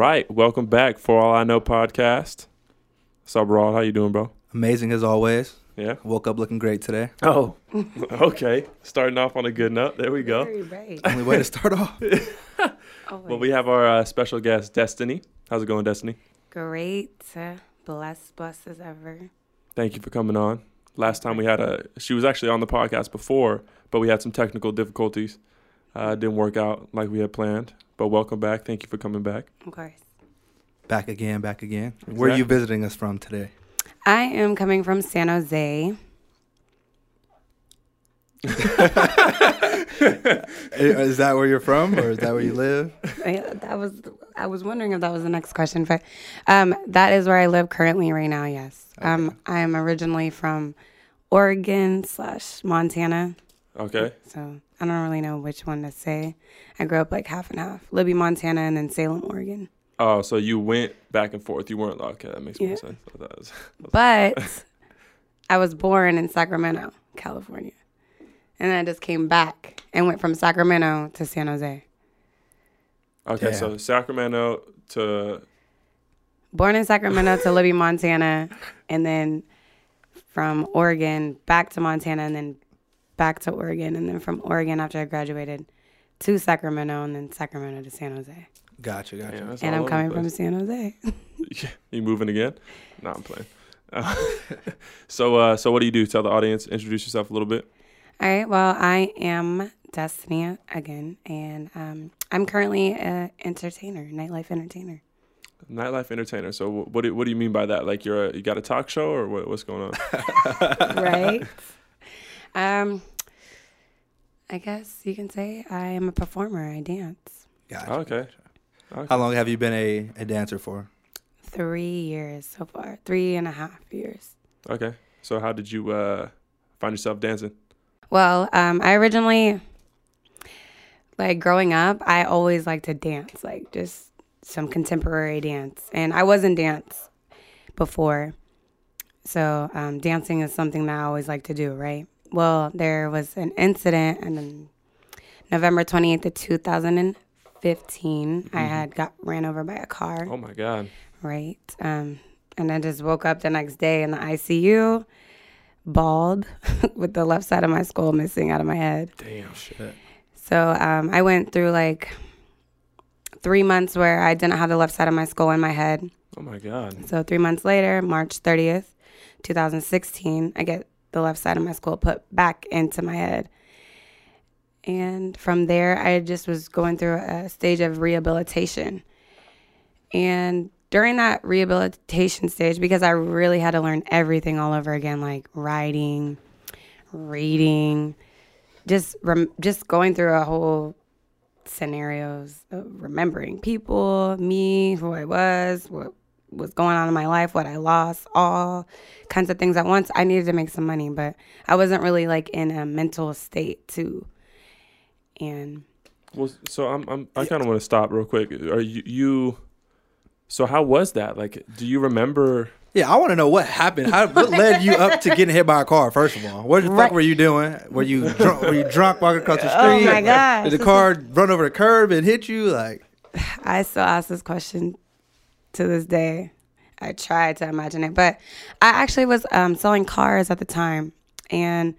right, welcome back for all I know podcast. What's up, Raw? How you doing, bro? Amazing as always. Yeah. Woke up looking great today. Oh, okay. Starting off on a good note. There we go. Very right. Only way to start off. Well, we have our uh, special guest, Destiny. How's it going, Destiny? Great. Blessed, blessed as ever. Thank you for coming on. Last time we had a, she was actually on the podcast before, but we had some technical difficulties. Uh, didn't work out like we had planned. But welcome back. Thank you for coming back. Of course. Back again, back again. Where are you visiting us from today? I am coming from San Jose. is that where you're from or is that where you live? Yeah, that was I was wondering if that was the next question, but um, that is where I live currently right now. Yes, um, I am originally from Oregon slash Montana, Okay. so I don't really know which one to say. I grew up like half and half, Libby, Montana, and then Salem, Oregon. Oh, so you went back and forth. You weren't okay. That makes more Yeah. sense. That was- But I was born in Sacramento, California, and then I just came back and went from Sacramento to San Jose. Okay, Damn. so Sacramento to born in Sacramento to Libby, Montana, and then from Oregon back to Montana, and then back to Oregon, and then from Oregon after I graduated to Sacramento, and then Sacramento to San Jose. Gotcha, gotcha. Yeah, and I'm coming from. San Jose. you moving again? No, I'm playing. Uh, so, uh, so what do you do? Tell the audience. Introduce yourself a little bit. All right. Well, I am Destiny again, and um, I'm currently an entertainer, nightlife entertainer. Nightlife entertainer. So, what do, what do you mean by that? Like, you're a, you got a talk show, or what, what's going on? right? Um, I guess you can say I am a performer. I dance. Gotcha. okay. okay. How long have you been a, a dancer for? Three years so far. Three and a half years. Okay. So, how did you uh, find yourself dancing? Well, um, I originally, like growing up, I always liked to dance, like just some contemporary dance. And I was in dance before. So um, dancing is something that I always like to do, right? Well, there was an incident and then November 28th of 2015, I had got ran over by a car. Oh my God. right? Um, and I just woke up the next day in the ICU, bald, with the left side of my skull missing out of my head. Damn. Shit. So um, I went through like three months where I didn't have the left side of my skull in my head. Oh my God. So three months later, March 30th, 2016, I get the left side of my skull put back into my head. And from there, I just was going through a stage of rehabilitation. And during that rehabilitation stage, because I really had to learn everything all over again, like writing, reading, just rem- just going through a whole scenarios of remembering people, me, who I was, what was going on in my life, what I lost, all kinds of things at once. I needed to make some money, but I wasn't really like in a mental state to. And Well, so I'm, I'm I kind of want to stop real quick. Are you, you? So how was that? Like, do you remember? Yeah, I want to know what happened. How, what led you up to getting hit by a car? First of all, what the Right. fuck were you doing? Were you drunk? Were you drunk walking across the street? Oh street? my gosh. Did the car run over the curb and hit you? Like, I still ask this question to this day. I tried to imagine it, but I actually was um, selling cars at the time, and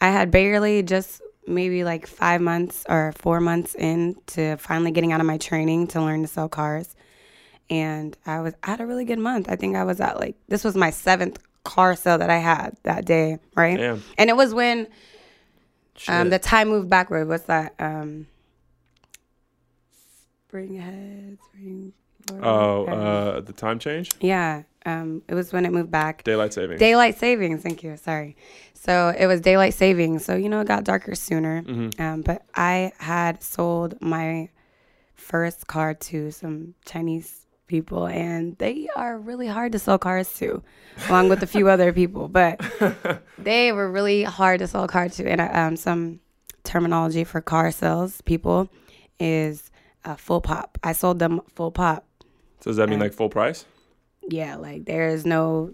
I had barely just maybe like five months or four months into finally getting out of my training to learn to sell cars. And I was I had a really good month. I think I was at like this was my seventh car sale that I had that day, right? Damn. And it was when um, the time moved backward. What's that? Um, spring ahead, spring. Oh, uh, the time change, yeah. Um, it was when it moved back. daylight savings. Daylight savings. Thank you. Sorry. So it was daylight savings. So you know it got darker sooner. Mm-hmm. Um, but I had sold my first car to some Chinese people, and they are really hard to sell cars to, along with a few other people. But they were really hard to sell a car to. And uh, um, some terminology for car sales people is uh, full pop. I sold them full pop. So does that mean uh, like full price? Yeah, like there's no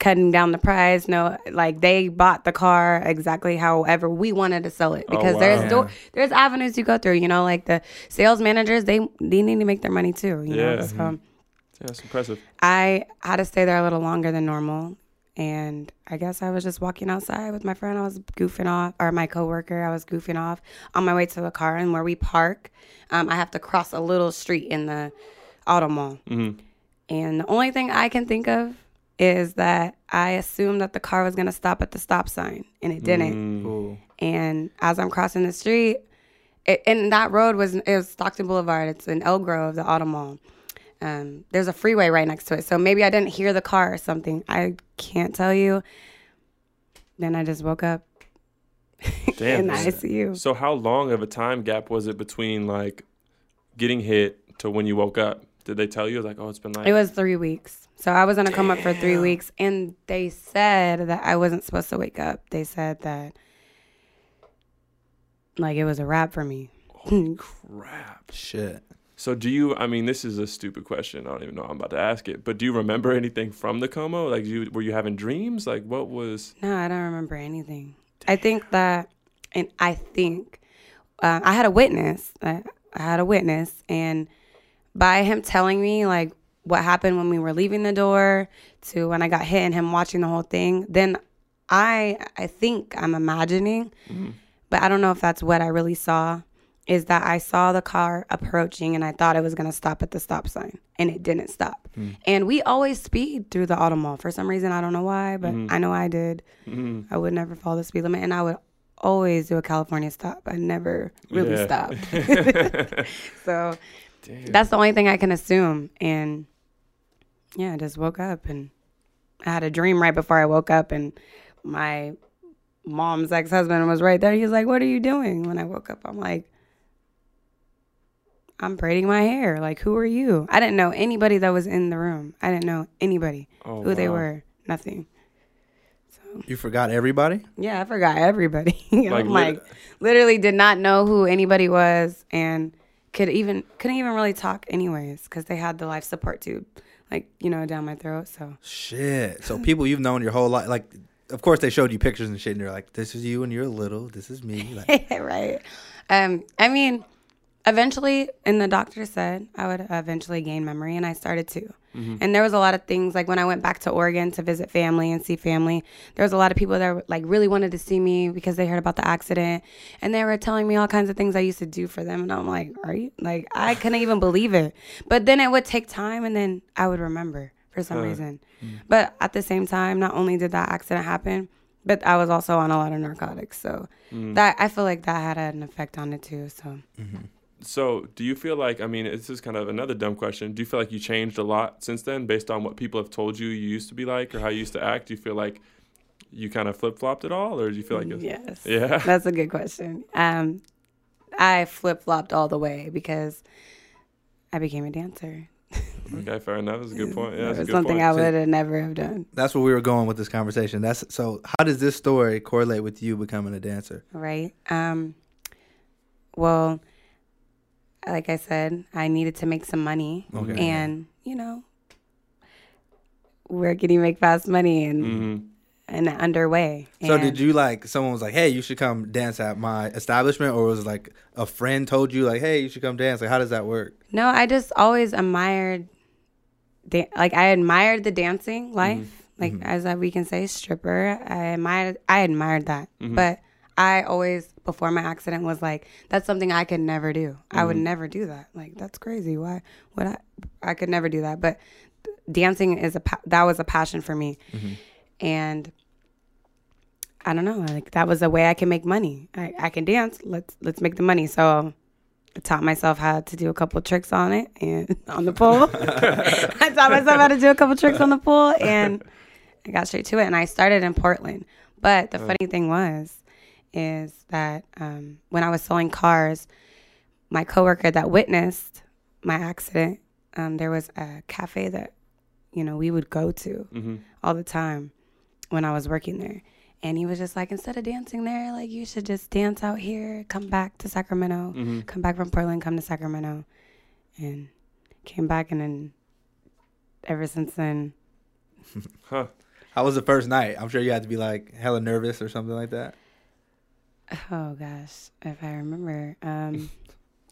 cutting down the price. No, like they bought the car exactly however we wanted to sell it Oh, because wow. there's door, there's avenues you go through. You know, like the sales managers, they they need to make their money too. You know, Yeah. so Yeah, it's impressive. I had to stay there a little longer than normal. And I guess I was just walking outside with my friend. I was goofing off, or my coworker. I was goofing off on my way to the car. And where we park, um, I have to cross a little street in the auto mall. Mhm. And the only thing I can think of is that I assumed that the car was going to stop at the stop sign, and it didn't. Mm. Ooh. And as I'm crossing the street, it, and that road was it was Stockton Boulevard. It's in Elk Grove, the auto mall. Um, there's a freeway right next to it, so maybe I didn't hear the car or something. I can't tell you. Then I just woke up Damn. in the ICU. So how long of a time gap was it between like getting hit to when you woke up? Did they tell you like, oh, it's been like It was three weeks. So I was in a coma for three weeks, and they said that I wasn't supposed to wake up. They said that like it was a wrap for me. Holy crap? Shit. So do you? I mean, this is a stupid question. I don't even know. I'm about to ask it. But do you remember anything from the coma? Like, you were you having dreams? Like, what was? No, I don't remember anything. I think that, and I think uh, I had a witness. I, I had a witness, and by him telling me like what happened when we were leaving the door to when I got hit and him watching the whole thing, then I I think I'm imagining, mm-hmm. but I don't know if that's what I really saw. Is that I saw the car approaching and I thought it was gonna stop at the stop sign and it didn't stop. Mm. And we always speed through the auto mall for some reason. I don't know why, but mm-hmm. I know I did. Mm, I would never follow the speed limit, and I would always do a California stop. I never really Yeah. stopped. so Damn. that's the only thing I can assume. And yeah, I just woke up, and I had a dream right before I woke up, and my mom's ex husband was right there. He was like, "What are you doing?" When I woke up, I'm like. I'm braiding my hair. Like, who are you? I didn't know anybody that was in the room. I didn't know anybody Oh, who they were. Nothing. So You forgot everybody? Yeah, I forgot everybody. Like, I'm lit- like, literally did not know who anybody was, and could even couldn't even really talk anyways because they had the life support tube, like you know, down my throat. So Shit. So people you've known your whole life, like, of course they showed you pictures and shit, and they're like, "This is you when you're little. This is me." Like, right. Um, I mean, eventually, and the doctor said I would eventually gain memory, and I started to. Mm-hmm. And there was a lot of things like when I went back to Oregon to visit family and see family. There was a lot of people that like really wanted to see me because they heard about the accident, and they were telling me all kinds of things I used to do for them, and I'm like, are you like I couldn't even believe it. But then it would take time, and then I would remember for some reason. Mm. But at the same time, not only did that accident happen, but I was also on a lot of narcotics, so mm. that I feel like that had an effect on it too. So mm-hmm. So, do you feel like? I mean, this is kind of another dumb question. Do you feel like you changed a lot since then, based on what people have told you you used to be like or how you used to act? Do you feel like you kind of flip flopped at all, or do you feel like it's, yes, yeah? that's a good question. Um, I flip flopped all the way because I became a dancer. Okay, fair enough. That's a good point. Yeah, That that's a was good something point. I would have never have done. that's where we were going with this conversation. That's so. How does this story correlate with you becoming a dancer? right? Um, well, like I said, I needed to make some money, Okay. and you know, where can you make fast money and hmm and underway? So And- did you like someone was like, "Hey, you should come dance at my establishment," or was it like a friend told you like, "Hey, you should come dance"? Like, how does that work? No, I just always admired, da- like I admired the dancing mm-hmm. life, like mm-hmm. as I, we can say, stripper. I admired, I admired that, mm-hmm. but I always before my accident was like, that's something I could never do. I would mm-hmm. never do that. Like that's crazy. Why would I? I could never do that. But dancing is a pa- that was a passion for me, mm-hmm. and I don't know. Like that was a way I can make money. I, I can dance. Let's let's make the money. So I taught myself how to do a couple tricks on it and on the pole. I taught myself how to do a couple tricks on the pole and I got straight to it. And I started in Portland. But the oh. funny thing was, is that um, when I was selling cars, my coworker that witnessed my accident, um, there was a cafe that you know we would go to hmm all the time when I was working there. And he was just like, instead of dancing there, like you should just dance out here, come back to Sacramento, hmm come back from Portland, come to Sacramento. And came back and then ever since then, Huh. How was the first night? I'm sure you had to be like hella nervous or something like that. Oh gosh, if I remember. Um,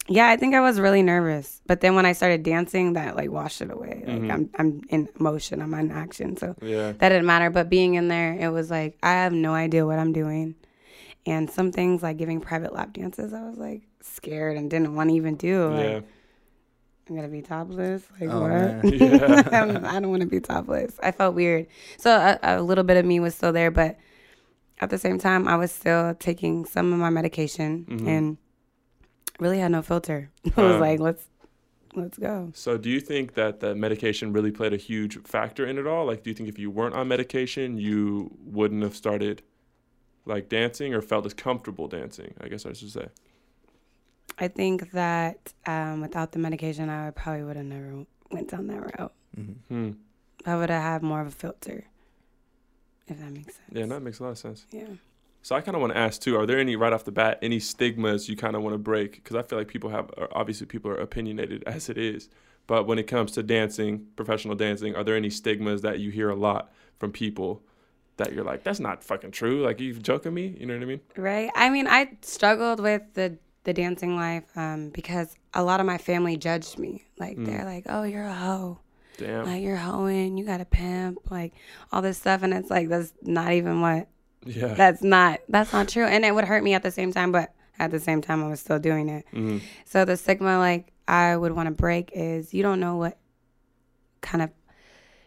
yeah, I think I was really nervous, but then when I started dancing, that like washed it away. Like Mhm. I'm I'm in motion, I'm in action, so Yeah. that didn't matter. But being in there, it was like I have no idea what I'm doing, and some things like giving private lap dances, I was like scared and didn't want to even do. Like, Yeah. I'm gonna be topless. Like Oh, what? Yeah. I'm- I don't want to be topless. I felt weird. So a, a little bit of me was still there, but at the same time, I was still taking some of my medication Mhm. and really had no filter. I was like, let's let's go. So, do you think that the medication really played a huge factor in it all? Like, do you think if you weren't on medication, you wouldn't have started like dancing or felt as comfortable dancing? I guess I should say. I think that um, without the medication, I probably would have never went down that route. Hmm. I would have had more of a filter, if that makes sense. Yeah, that makes a lot of sense. yeah. So I kind of want to ask too: Are there any right off the bat any stigmas you kind of want to break? Because I feel like people have obviously people are opinionated as it is, but when it comes to dancing, professional dancing, are there any stigmas that you hear a lot from people that you're like, that's not fucking true? Like you joking me? You know what I mean? Right. I mean, I struggled with the the dancing life um, because a lot of my family judged me. Like Mm. they're like, "Oh, you're a hoe. Damn. Like you're hoeing. You got a pimp. Like all this stuff." And it's like that's not even what. yeah. That's not. That's not true. And it would hurt me at the same time, but at the same time, I was still doing it. Mhm. So the stigma, like I would want to break, is you don't know what kind of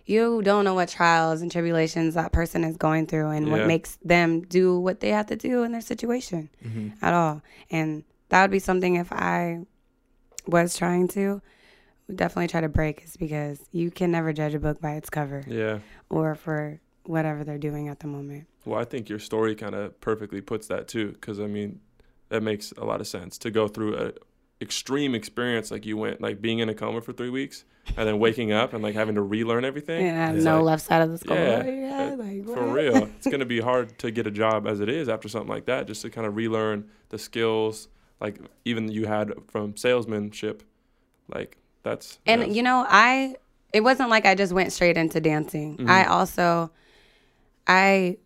you don't know what trials and tribulations that person is going through and Yeah. what makes them do what they have to do in their situation at all. And that would be something if I was trying to definitely try to break is because you can never judge a book by its cover Yeah. or for whatever they're doing at the moment. Well, I think your story kind of perfectly puts that too, because I mean, that makes a lot of sense to go through a extreme experience like you went, like being in a coma for three weeks, and then waking up and like having to relearn everything. Yeah, no like- left side of the skull. Yeah, Yeah, uh, like, For real, it's gonna be hard to get a job as it is after something like that, just to kind of relearn the skills, like even you had from salesmanship, like that's And you know, I it wasn't like I just went straight into dancing. Mhm. I also I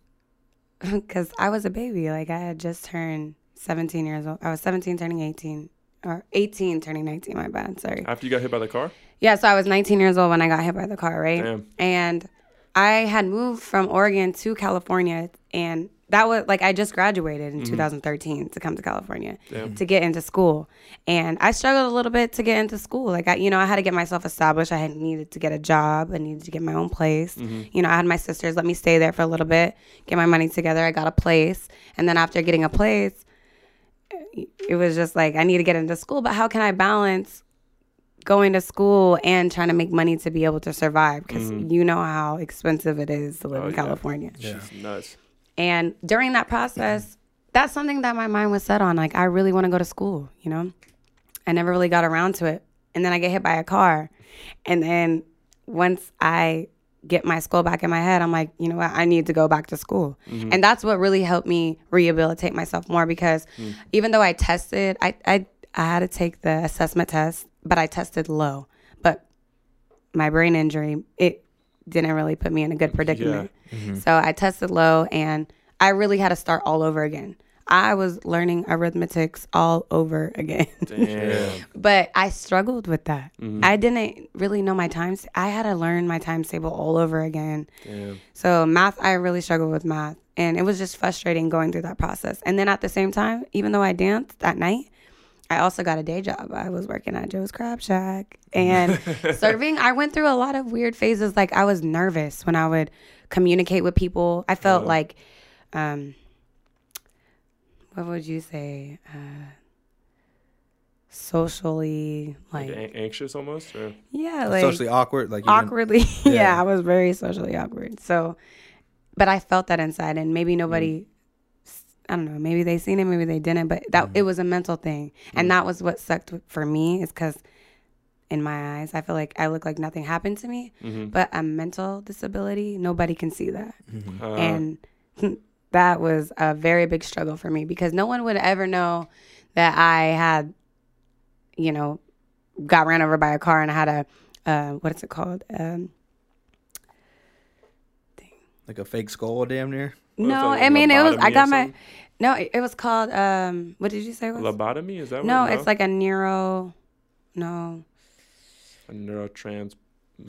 cuz I was a baby. Like I had just turned 17 years old. I was 17 turning 18 or 18 turning 19, my bad. Sorry. after you got hit by the car. Yeah, so I was 19 years old when I got hit by the car, right? Damn. And I had moved from Oregon to California and that was like I just graduated in mm-hmm. 2013 to come to California Damn. to get into school. And I struggled a little bit to get into school. Like I, you know, I had to get myself established. I had needed to get a job. I needed to get my own place. Mm-hmm. You know, I had my sisters let me stay there for a little bit, get my money together. I got a place. And then after getting a place, it was just like I need to get into school, but how can I balance going to school and trying to make money to be able to survive because mm-hmm. you know how expensive it is to live Oh, in yeah. California. Yeah. She's nuts. And during that process, that's something that my mind was set on. Like, I really want to go to school, you know? I never really got around to it. And then I get hit by a car. And then once I get my school back in my head, I'm like, you know what? I need to go back to school. Mm-hmm. And that's what really helped me rehabilitate myself more because mm. even though I tested, I, I, I had to take the assessment test, but I tested low. But my brain injury, it didn't really put me in a good predicament. Mm-hmm. So I tested low and I really had to start all over again. I was learning arithmetics all over again. But I struggled with that. Mm-hmm. I didn't really know my times. I had to learn my times table all over again. Damn. So math, I really struggled with math, and it was just frustrating going through that process. And then at the same time, even though I danced at night, I also got a day job. I was working at Joe's Crab Shack and serving. I went through a lot of weird phases. Like I was nervous when I would communicate with people. I felt Oh. like, um, what would you say? Uh, socially, Like, like, an- anxious almost. Or? yeah, like Socially awkward, like awkwardly. yeah. Yeah. I was very socially awkward. So, but I felt that inside, and maybe nobody. I don't know. Maybe they seen it, maybe they didn't. But that it was a mental thing, and that was what sucked for me. Is because in my eyes, I feel like I look like nothing happened to me, Mm-hmm. but a mental disability, nobody can see that, Uh, and that was a very big struggle for me because no one would ever know that I had, you know, got ran over by a car and I had a, uh, what is it called? Um, like Like a fake skull, damn near. Well, it's no, like I mean it was. I got my. No, it it was called. Um, what did you say? It was? Lobotomy is that? no, what, it's like a neuro. No, a neurotrans.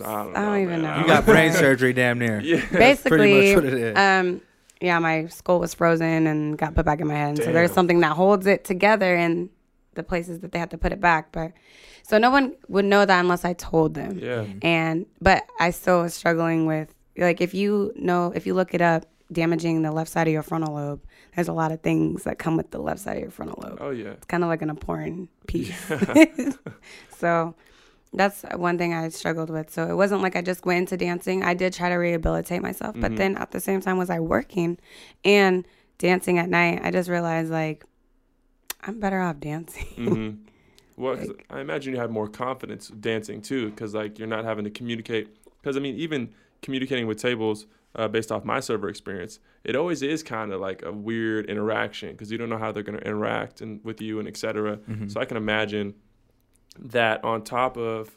I don't, I don't know, even man. know. You got brain surgery, damn near. Yeah. basically, what it is. um, yeah, my skull was frozen and got put back in my head. And so there's something that holds it together in the places that they had to put it back. But so no one would know that unless I told them. Yeah. And but I still was struggling with like if you know if you look it up, damaging the left side of your frontal lobe. There's a lot of things that come with the left side of your frontal lobe. Oh yeah. It's kind of like an important piece. so that's one thing I struggled with. So it wasn't like I just went into dancing. I did try to rehabilitate myself, but then at the same time was I working and dancing at night. I just realized like I'm better off dancing. hmm Well, 'cause I imagine you have more confidence dancing too, because like you're not having to communicate. Because I mean, even communicating with tables, uh, based off my server experience, it always is kind of like a weird interaction because you don't know how they're going to interact and with you and etc. So I can imagine that on top of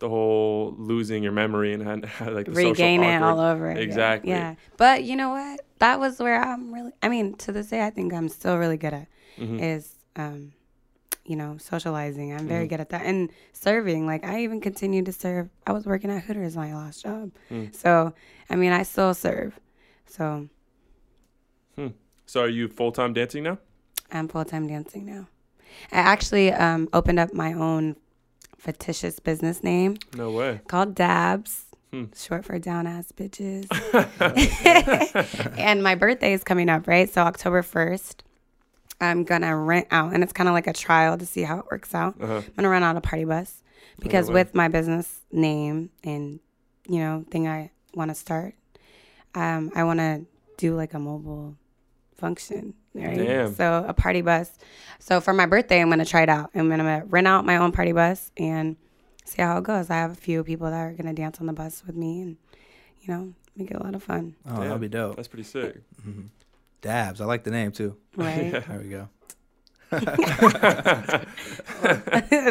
the whole losing your memory and had, like the social Regain it all over again. Exactly. Yeah. But you know what? That was where I'm really I mean, to this day I think I'm still really good at Mhm. is um you know, socializing. I'm very good at that. And serving. Like I even continued to serve. I was working at Hooters my last job. Mm. So I mean I still serve. So So are you full time dancing now? I'm full time dancing now. I actually um opened up my own fictitious business name No way. called Dabs. Hmm. Short for down ass bitches. and my birthday is coming up, right? So October 1st, I'm gonna rent out, and it's kind of like a trial to see how it works out. Uh-huh. I'm gonna rent out a party bus because way. with my business name and you know thing I want to start, um, I want to do like a mobile function, right? Damn. So a party bus. So for my birthday, I'm gonna try it out. I'm gonna rent out my own party bus and see how it goes. I have a few people that are gonna dance on the bus with me, and you know, make it a lot of fun, Oh, that'll be dope. That's pretty sick. Dabs. I like the name too. right? There we go. it's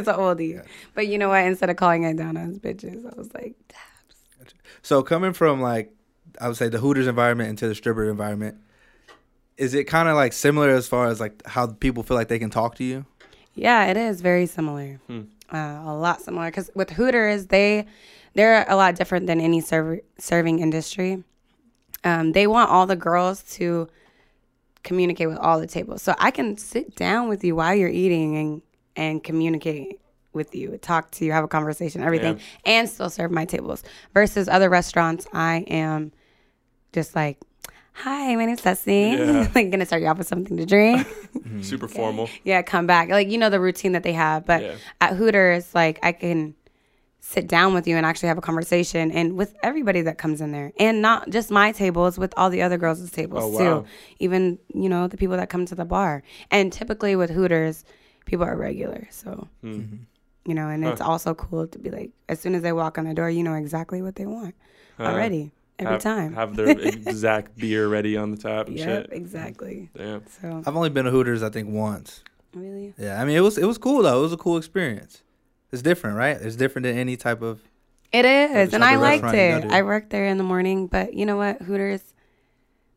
an oldie, but you know what? Instead of calling it down as bitches, I was like, Dabs. So coming from like I would say the Hooters environment into the stripper environment, is it kind of like similar as far as like how people feel like they can talk to you? Yeah, it is very similar. Hmm. Uh, a lot similar because with Hooters, they they're a lot different than any server, serving industry. Um, they want all the girls to communicate with all the tables, so I can sit down with you while you're eating and and communicate with you, talk to you, have a conversation, everything, and still serve my tables. Versus other restaurants, I am just like. Hi, my name's Ceci. Yeah. like gonna start you off with something to drink. Mm-hmm. Super formal. Yeah, come back. Like you know the routine that they have, but Yeah. at Hooters, like I can sit down with you and actually have a conversation, and with everybody that comes in there, and not just my tables, with all the other girls' tables Oh, wow. too. Even you know the people that come to the bar, and typically with Hooters, people are regular, so Hmm. you know, and it's also cool to be like, as soon as they walk on the door, you know exactly what they want already every have, time. Have their exact beer ready on the tap and yep, shit. exactly. Damn. So I've only been to Hooters I think once. really, Yeah, I mean it was it was cool though. It was a cool experience. It's different, right? It's different than any type of. It is, and I of liked it. to. I worked there in the morning, but you know what? Hooters,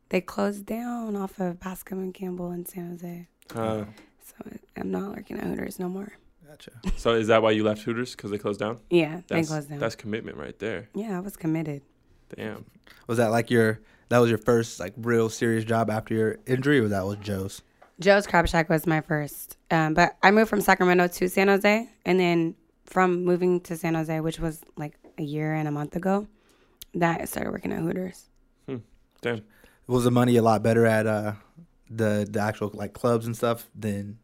they closed down off of Bascom and Campbell in San Jose. Uh, So I'm not working at Hooters no more. Gotcha. so is that why you left Hooters? Because they closed down? Yeah, they That's, closed down. that's commitment right there. yeah, I was committed. Damn. Was that like your that was your first like real serious job after your injury, or that was Joe's? Joe's Crab Shack was my first, um, but I moved from Sacramento to San Jose, and then from moving to San Jose, which was like a year and a month ago, that I started working at Hooters. Damn. Was the money a lot better at uh the the actual like clubs and stuff than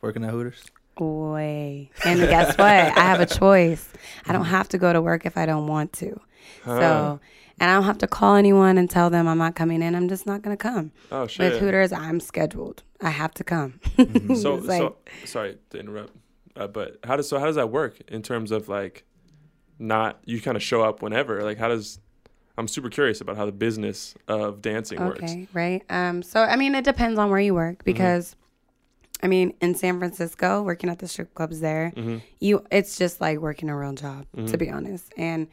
working at Hooters? Way. And guess what? I have a choice. I don't have to go to work if I don't want to. Huh. So, and I don't have to call anyone and tell them I'm not coming in. I'm just not going to come. oh shit. With Hooters, I'm scheduled. I have to come. so like- so sorry to interrupt, uh, but how does so how does that work in terms of like not you kind of show up whenever? Like how does I'm super curious about how the business of dancing works. Okay, right. Um, so I mean, it depends on where you Mm-hmm. work because, I mean, in San Francisco, working at the strip clubs there, Mhm. you it's just like working a real job Mm-hmm. to be honest. And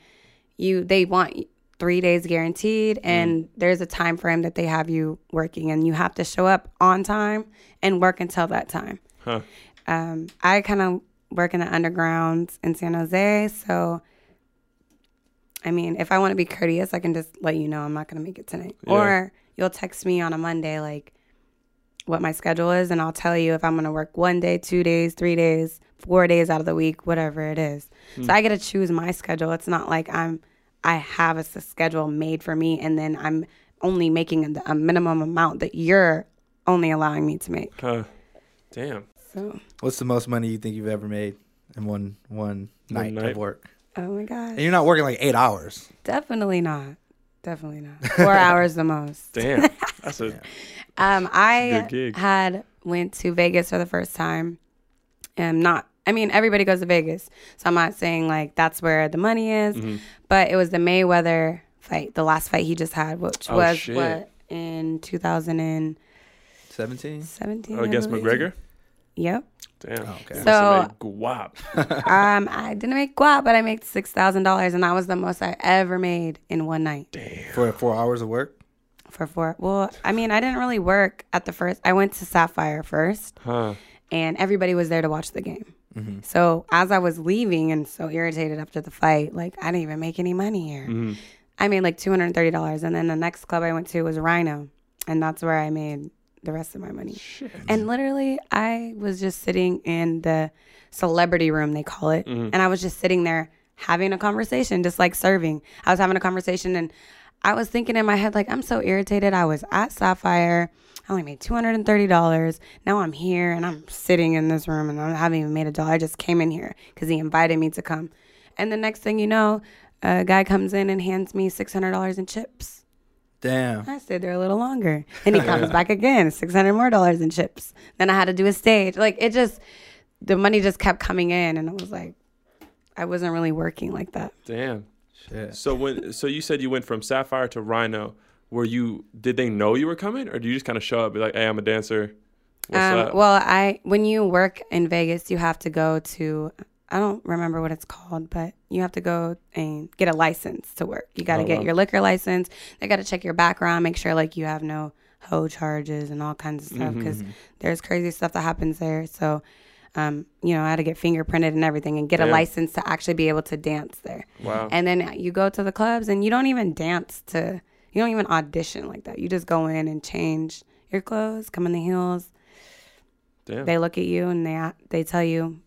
you they want three days guaranteed, and there's a time frame that they have you working, and you have to show up on time and work until that time. Huh. Um, I kind of work in the underground in San Jose, so I mean, if I want to be courteous, I can just let you know I'm not going to make it tonight, Yeah. or you'll text me on a Monday like what my schedule is, and I'll tell you if I'm going to work one day, two days, three days, four days out of the week, whatever it is. So I get to choose my schedule. It's not like I'm I have a schedule made for me, and then I'm only making a, a minimum amount that you're only allowing me to make. Huh. Damn. So, What's the most money you think you've ever made in one one night, night? of work? oh my gosh. And you're not working like eight hours. Definitely not. Definitely not. Four hours the most. Damn. That's a Um, I Good gig. had went to Vegas for the first time. and not. I mean, everybody goes to Vegas, so I'm not saying like that's where the money is. Mm-hmm. But it was the Mayweather fight, the last fight he just had, which Oh, was shit. what in 2017. Seventeen. oh, against believe. McGregor. Yep. Oh, Damn. okay. So- guap. um, I didn't make guap, but I made six thousand dollars, and that was the most I ever made in one night. For four hours of work. for four. Well, I mean, I didn't really work at the first. I went to Sapphire first, Huh. and everybody was there to watch the game. So as I was leaving and so irritated after the fight, like I didn't even make any money here. Mm-hmm. I made like two hundred and thirty dollars, and then the next club I went to was Rhino, and that's where I made the rest of my money. And literally, I was just sitting in the celebrity room, they call it, mm-hmm. and I was just sitting there having a conversation, just like serving. I was having a conversation, and I was thinking in my head, like, I'm so irritated. I was at Sapphire. I only made two hundred and thirty dollars. Now I'm here, and I'm sitting in this room, and I haven't even made a dollar. I just came in here because he invited me to come. And the next thing you know, a guy comes in and hands me six hundred dollars in chips. Damn. I stayed there a little longer. And he comes back again, six hundred more dollars in chips. Then I had to do a stage. Like it just the money just kept coming in and it was like I wasn't really working like that. Damn. Shit. So when so you said you went from Sapphire to Rhino. Were you? Did they know you were coming, or do you just kind of show up, be like, "Hey, I'm a dancer." What's Um, up? well, I when you work in Vegas, you have to go to I don't remember what it's called, but you have to go and get a license to work. You got to Oh, get wow. your liquor license. They got to check your background, make sure like you have no hoe charges and all kinds of stuff Mm-hmm, because there's crazy stuff that happens there. So, um, you know, I had to get fingerprinted and everything and get Damn. a license to actually be able to dance there. wow. And then you go to the clubs and you don't even dance to, you don't even audition like that. You just go in and change your clothes, come in the heels. Damn. They look at you and they they tell you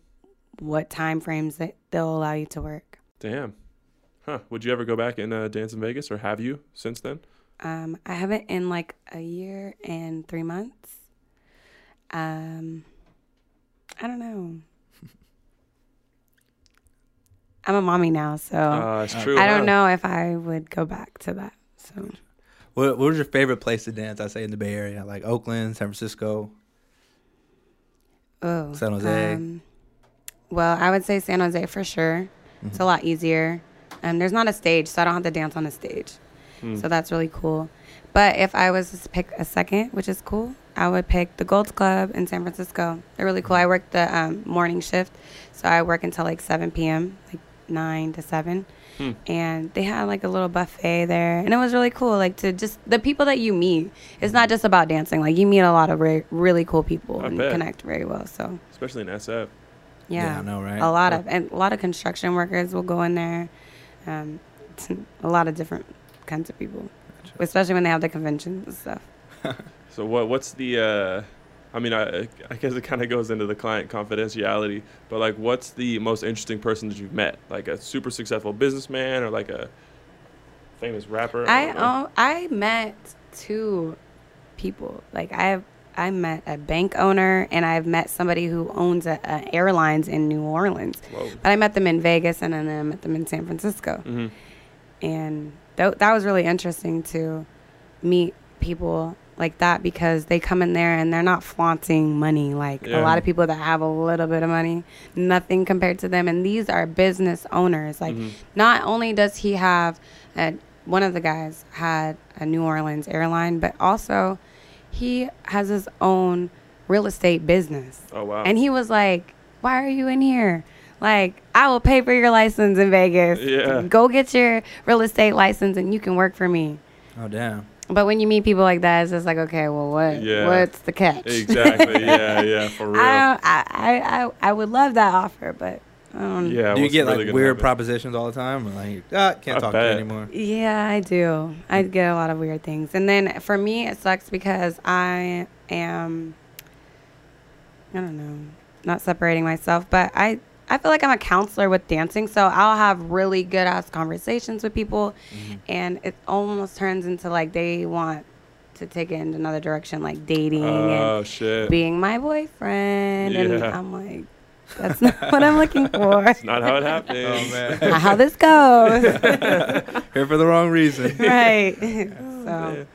what time frames that they'll allow you to work. Damn. Huh. Would you ever go back and uh, dance in Vegas, or have you since then? Um, I haven't in like a year and three months. Um, I don't know. I'm a mommy now, so Uh, it's true. I huh? don't know if I would go back to that. So What, what was your favorite place to dance? I say in the Bay Area, like Oakland, San Francisco. Oh, San Jose. Um, well, I would say San Jose for sure. It's Mm-hmm. a lot easier. Um, there's not a stage, so I don't have to dance on a stage. Hmm. So that's really cool. But if I was to pick a second, which is cool, I would pick the Gold's Club in San Francisco. They're really cool. I work the um, morning shift, so I work until like 7 p.m., like 9 to 7. Hmm. And they had like a little buffet there, and it was really cool. Like to just the people that you meet, it's not just about dancing. Like you meet a lot of re- really cool people I and bet. connect very well. So Especially in SF. Yeah, I know, right? a lot of and a lot of construction workers will go in there. Um, a lot of different kinds of people, especially when they have the conventions and stuff. So what? What's the? Uh, I mean, I, I guess it kind of goes into the client confidentiality, but like, what's the most interesting person that you've met? Like a super successful businessman or like a famous rapper? I don't know. um, I met two people. Like I've I met a bank owner and I've met somebody who owns a, a airlines in New Orleans. Whoa. But I met them in Vegas and then I met them in San Francisco. hmm and th- that was really interesting to meet people like that because they come in there and they're not flaunting money like Yeah. a lot of people that have a little bit of money nothing compared to them and these are business owners like Mhm. not only does he have a, one of the guys had a new orleans airline but also he has his own real estate business Oh wow. and he was like, "Why are you in here? Like, I will pay for your license in Vegas. Yeah. Go get your real estate license and you can work for me. Oh damn. But when you meet people like that, it's just like, okay, well, what? Yeah. What's the catch? Exactly. yeah, yeah, for real. I, I, I, I, I would love that offer, but I don't. Yeah. Do you get really like weird happen? propositions all the time? Or like, ah, can't I talk bet. to you anymore. Yeah, I do. I get a lot of weird things. And then for me, it sucks because I am, I don't know, not separating myself, but I, I feel like I'm a counselor with dancing. So I'll have really good ass conversations with people. Mm-hmm. And it almost turns into like they want to take it in another direction, like dating Oh and shit. being my boyfriend. And I'm like, that's not what I'm looking for. That's not how it happened. Oh man. Not how this goes. Here for the wrong reason. right. Yeah. so.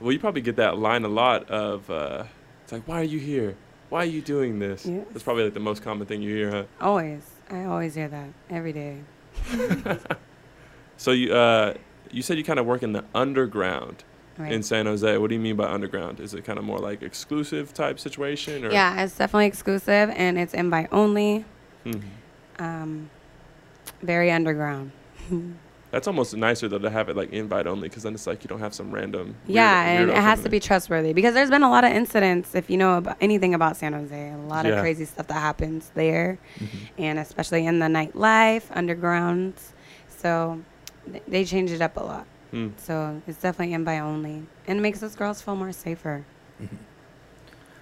Well, you probably get that line a lot of, uh, it's like, why are you here? Why are you doing this? Yes. That's probably like the most common thing you hear, huh? Always. I always hear that every day. So you, uh, you said you kind of work in the underground Right. in San Jose. What do you mean by underground? Is it kind of more like exclusive type situation? Or? yeah, it's definitely exclusive and it's invite only. Mhm. Um, very underground. That's almost nicer though to have it like invite only because then it's like you don't have some random. weird- yeah, and it has to be trustworthy because there's been a lot of incidents. If you know about anything about San Jose, a lot Yeah. of crazy stuff that happens there, Mhm. and especially in the nightlife, undergrounds. So th- they change it up a lot. In. Hmm. So it's definitely invite only, and it makes us girls feel more safer.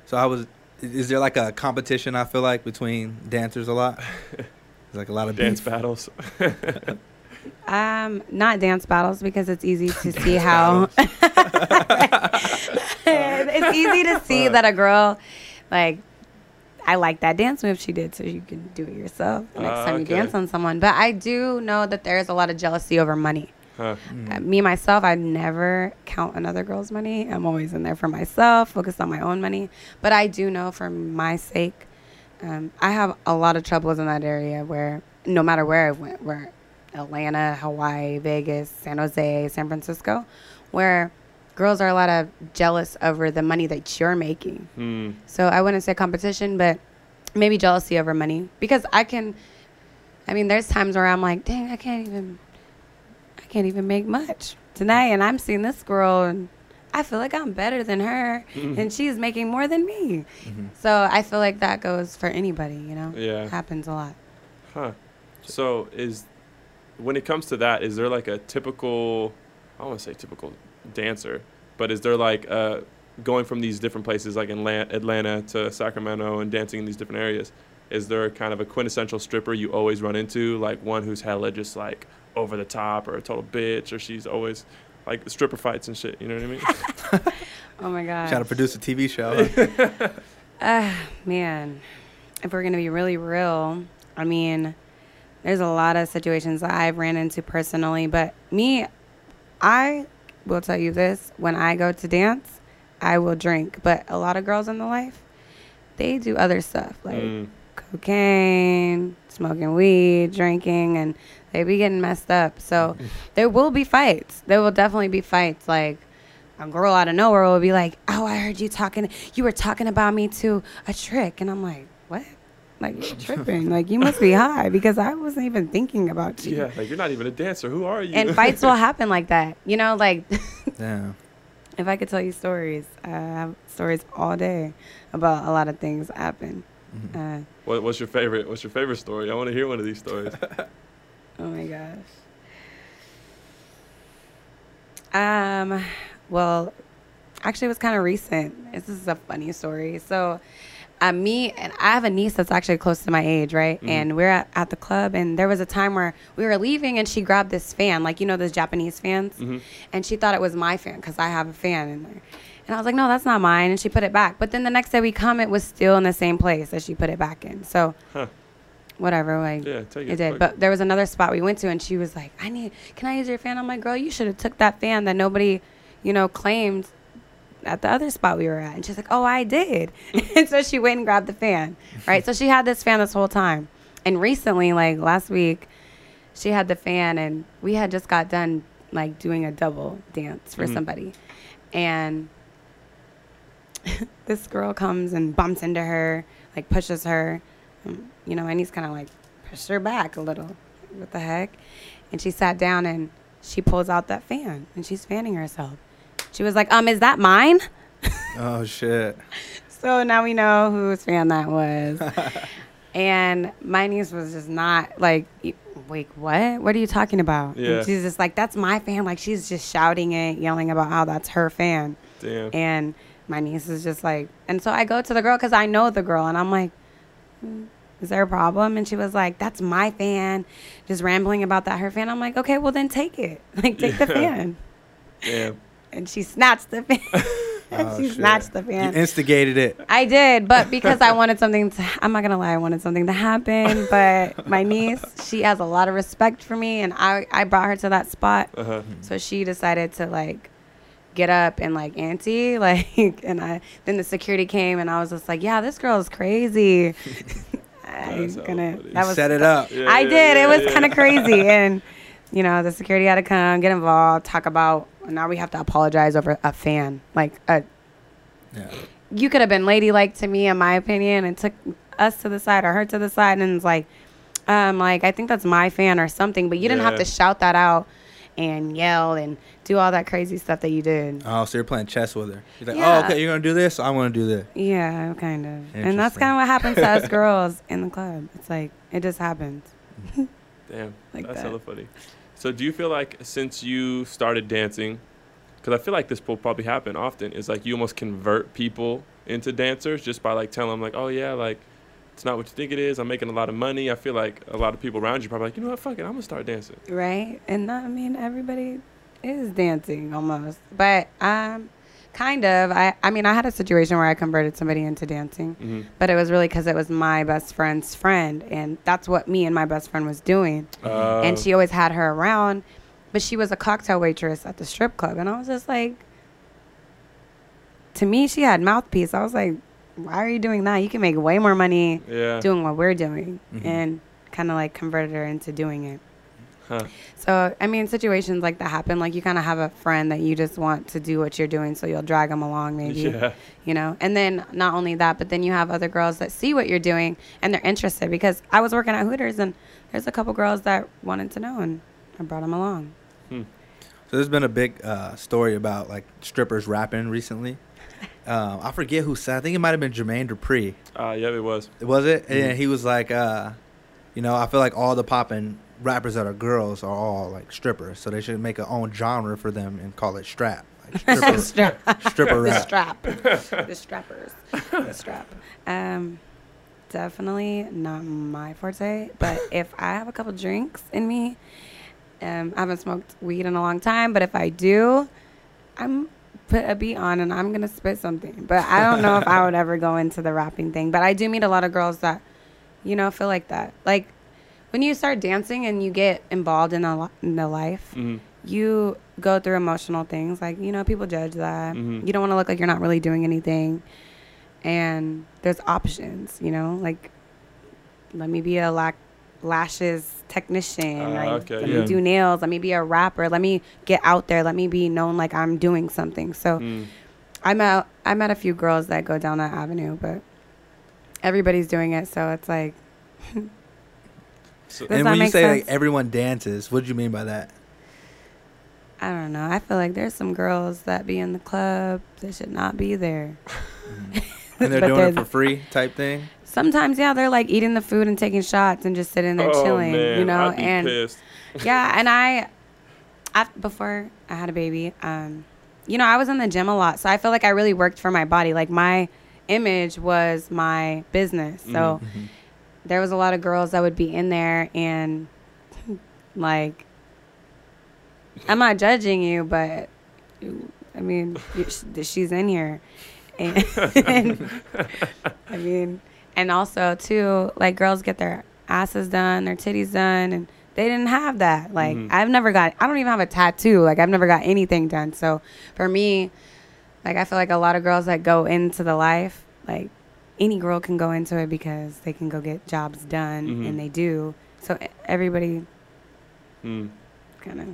So I was. Is there like a competition? I feel like between dancers a lot. There's like a lot of Dance beef. battles. Um, not dance battles because it's easy to see how it's easy to see that a girl like I like that dance move she did, so you can do it yourself the next Ah, time you dance on someone. But I do know that there's a lot of jealousy over money. Huh. Mm. Uh, me myself, I never count another girl's money. I'm always in there for myself, focused on my own money. But I do know for my sake, um, I have a lot of troubles in that area where no matter where I went, where Atlanta, Hawaii, Vegas, San Jose, San Francisco, where girls are a lot of jealous over the money that you're making. Hmm. So I wouldn't say competition, but maybe jealousy over money because I can. I mean, there's times where I'm like, dang, I can't even, can't even make much tonight, and I'm seeing this girl, and I feel like I'm better than her, and she's making more than me. Mhm. So I feel like that goes for anybody, you know. Yeah. happens a lot. Huh. So is when it comes to that, is there like a typical I don't want to say typical dancer, but is there like uh going from these different places like in Atla- Atlanta to Sacramento and dancing in these different areas? Is there kind of a quintessential stripper you always run into, like one who's hella just like over the top or a total bitch, or she's always like stripper fights and shit? You know what I mean? Oh my god. Trying to produce a TV show. huh? Uh, man, if we're gonna be really real, I mean, there's a lot of situations that I've ran into personally, but me, I will tell you this: when I go to dance, I will drink. But a lot of girls in the life, they do other stuff like Mm. cocaine, smoking weed, drinking, and they be getting messed up. So there will be fights. There will definitely be fights. Like a girl out of nowhere will be like, "Oh, I heard you talking. You were talking about me to a trick," and I'm like, "What? Like you're tripping? like you must be high because I wasn't even thinking about you." Yeah, like you're not even a dancer. Who are you? And fights will happen like that. You know, like Damn. if I could tell you stories, I have stories all day about a lot of things that happen. Mhm. Uh, what, what's your favorite? What's your favorite story? I want to hear one of these stories. Oh my gosh. Um, well, actually, it was kind of recent. This is a funny story. So, uh, me and I have a niece that's actually close to my age, right? Mhm. And we're at, at the club, and there was a time where we were leaving, and she grabbed this fan, like you know those Japanese fans, hmm and she thought it was my fan because I have a fan in there. And I was like, no, that's not mine. And she put it back. But then the next day we come, it was still in the same place that she put it back in. So, Huh. Whatever. Like, Yeah, take it. it did. But there was another spot we went to, and she was like, "I need, can I use your fan?" I'm like, "Girl, you should have took that fan that nobody, you know, claimed at the other spot we were at." And she's like, "Oh, I did." and so she went and grabbed the fan, right? so she had this fan this whole time. And recently, like last week, she had the fan, and we had just got done like doing a double dance for Mhm. somebody, and this girl comes and bumps into her, like pushes her. You know, my niece kind of like pushed her back a little. What the heck? And she sat down and she pulls out that fan and she's fanning herself. She was like, um, is that mine? Oh shit. So now we know whose fan that was. and my niece was just not like, "Y- wait, what? What are you talking about? And Yeah. she's just like, that's my fan. Like she's just shouting it, yelling about how that's her fan. Damn. And my niece is just like, and so I go to the girl because I know the girl, and I'm like, "Hmm, is there a problem? And she was like, that's my fan, just rambling about that her fan. I'm like, okay, well then take it, like take the fan. Damn. And she snatched the fan. Oh, she shit. snatched the fan. You fan. instigated it. I did, but because I wanted something to, I'm not gonna lie, I wanted something to happen. But my niece, she has a lot of respect for me, and I, I brought her to that spot. Uh huh. So she decided to like get up and like auntie, like, and I then the security came, and I was just like, yeah, this girl is crazy. I'm gonna. funny. That was Set it up. Yeah, I yeah, did. yeah, it was yeah. kind of crazy, and you know, the security had to come, get involved, talk about. Now we have to apologize over a fan, like a Yeah. you could have been ladylike to me in my opinion and took us to the side or her to the side and it's like um like I think that's my fan or something but you didn't have to shout that out and yell and do all that crazy stuff that you did. Oh, so you're playing chess with her. You're like, oh, Yeah. oh, okay, you're gonna do this. I'm gonna do this. Yeah, kind of. And that's kind of what happens to us girls in the club. It's like it just happens. Mm-hmm. Damn, Like that's that. hella funny. So, do you feel like since you started dancing, because I feel like this will probably happen often, is like you almost convert people into dancers just by like telling them like, oh yeah, like it's not what you think it is. I'm making a lot of money. I feel like a lot of people around you probably like, you know what, fuck it, I'm gonna start dancing. Right? And I mean everybody is dancing almost. But um kind of I I mean I had a situation where I converted somebody into dancing. hmm But it was really because it was my best friend's friend, and that's what me and my best friend was doing. Uh, and she always had her around, but she was a cocktail waitress at the strip club, and I was just like, to me, she had mouthpiece. I was like, why are you doing that? You can make way more money yeah. doing what we're doing, Mhm. and kind of like converted her into doing it. Huh. So I mean, situations like that happen. Like you kind of have a friend that you just want to do what you're doing, so you'll drag them along, maybe Yeah. you know and then not only that but then you have other girls that see what you're doing and they're interested because i was working at hooters and there's a couple girls that wanted to know and i brought them along So there's been a big uh, story about like strippers rapping recently. Um, I forget who said. I think it might have been Jermaine Dupri. Uh, yeah, it was. Was it? Mhm. And he was like, uh, you know, I feel like all the popping rappers that are girls are all like strippers, so they should make a own genre for them and call it strap. Like stripper, strap stripper the rap. strap the strappers the strap um definitely not my forte but if i have a couple drinks in me um i haven't smoked weed in a long time but if i do i'm put a beat on and i'm gonna spit something. But i don't know if i would ever go into the rapping thing. But i do meet a lot of girls that you know feel like that. Like when you start dancing and you get involved in the, in the life hmm you go through emotional things. Like you know people judge that. Mhm. you don't want to look like you're not really doing anything. And there's options you know? Like let me be a lac- lashes technician Ah, like, okay, let yeah. me do nails let me be a rapper let me get out there let me be known like i'm doing something so Mm. i met i met a few girls that go down that avenue but everybody's doing it so it's like So, and when you make say like everyone dances, what do you mean by that? i don't know i feel like there's some girls that be in the club that should not be there And they're But doing it for free type thing. Sometimes, yeah, they're like eating the food and taking shots and just sitting there oh, chilling, man, you know. I'd be and pissed. yeah, and I, I, before I had a baby, um, you know, I was in the gym a lot, so I feel like I really worked for my body. Like my image was my business, so Mhm. there was a lot of girls that would be in there and like, I'm not judging you, but I mean, she's in here, and I mean, and also too, like girls get their asses done, their titties done, and they didn't have that. Like Mhm. I've never got, I don't even have a tattoo. Like I've never got anything done. So for me, like I feel like a lot of girls that go into the life, like any girl can go into it because they can go get jobs done, Mhm. and they do. So everybody Mm. kind of.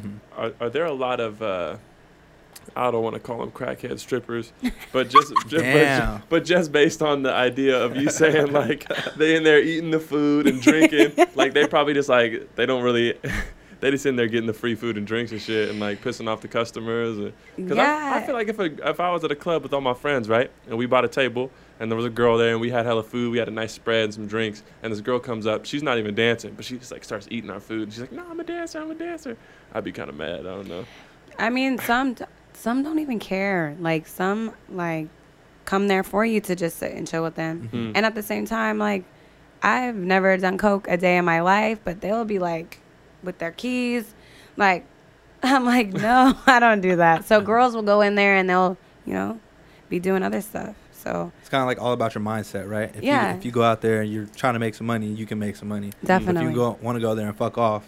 Mhm. Are, are there a lot of uh, I don't want to call them crackhead strippers, but just, just but, Damn. but just based on the idea of you saying like they in there eating the food and drinking, like they probably just like they don't really. They just in there getting the free food and drinks and shit, and like pissing off the customers. and- Cause I, I feel like if a, if I was at a club with all my friends, right, and we bought a table, and there was a girl there, and we had hella food, we had a nice spread and some drinks, and this girl comes up, she's not even dancing, but she just like starts eating our food. And she's like, "No, I'm a dancer, I'm a dancer." I'd be kind of mad. I don't know. I mean, some some don't even care. Like some like come there for you to just sit and chill with them. Mhm. And at the same time, like I've never done coke a day in my life, but they'll be like with their keys, like I'm like, no, I don't do that. So girls will go in there and they'll, you know, be doing other stuff. So It's kind of like all about your mindset, right? If Yeah. You, if you go out there and you're trying to make some money, you can make some money. definitely, If you go want to go there and fuck off,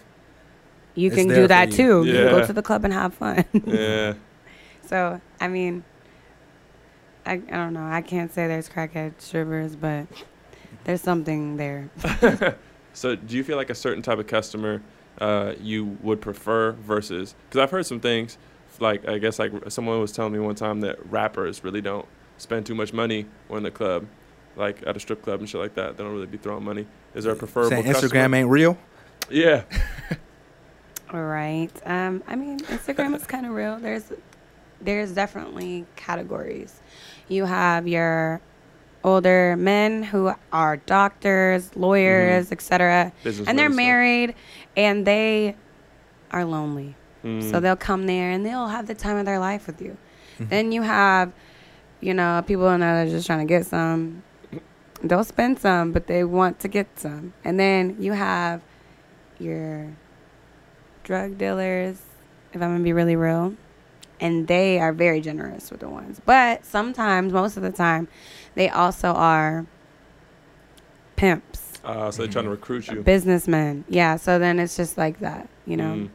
you it's can do that you. too. You can go to the club and have fun. Yeah. So I mean, I I don't know. I can't say there's crackhead strippers, but there's something there. So, do you feel like a certain type of customer uh, you would prefer versus? Because I've heard some things, like I guess like someone was telling me one time that rappers really don't spend too much money when in the club, like at a strip club and shit like that. They don't really be throwing money. Is there a preferable saying customer? Instagram ain't real. Yeah. All right. Um, I mean, Instagram is kind of real. There's, there's definitely categories. You have your older men who are doctors, lawyers, etc., and they're stuff. married, and they are lonely. Mm. So they'll come there and they'll have the time of their life with you. Mhm. Then you have, you know, people in there that are just trying to get some. They'll spend some, but they want to get some. And then you have your drug dealers, if I'm gonna be really real, and they are very generous with the ones. But sometimes, most of the time, they also are pimps, Uh, so they're trying to recruit you. businessmen. Yeah. So then it's just like that, you know Mm.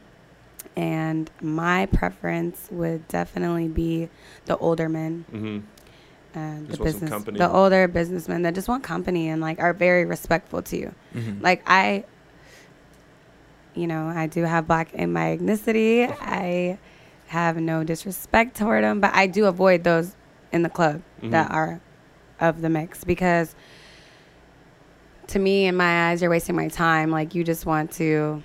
and my preference would definitely be the older men Mhm. and the business the older businessmen that just want company and like are very respectful to you Mhm. like i you know i do have black in my ethnicity i have no disrespect toward them but i do avoid those in the club that Mhm. are of the mix because to me in my eyes you're wasting my time like you just want to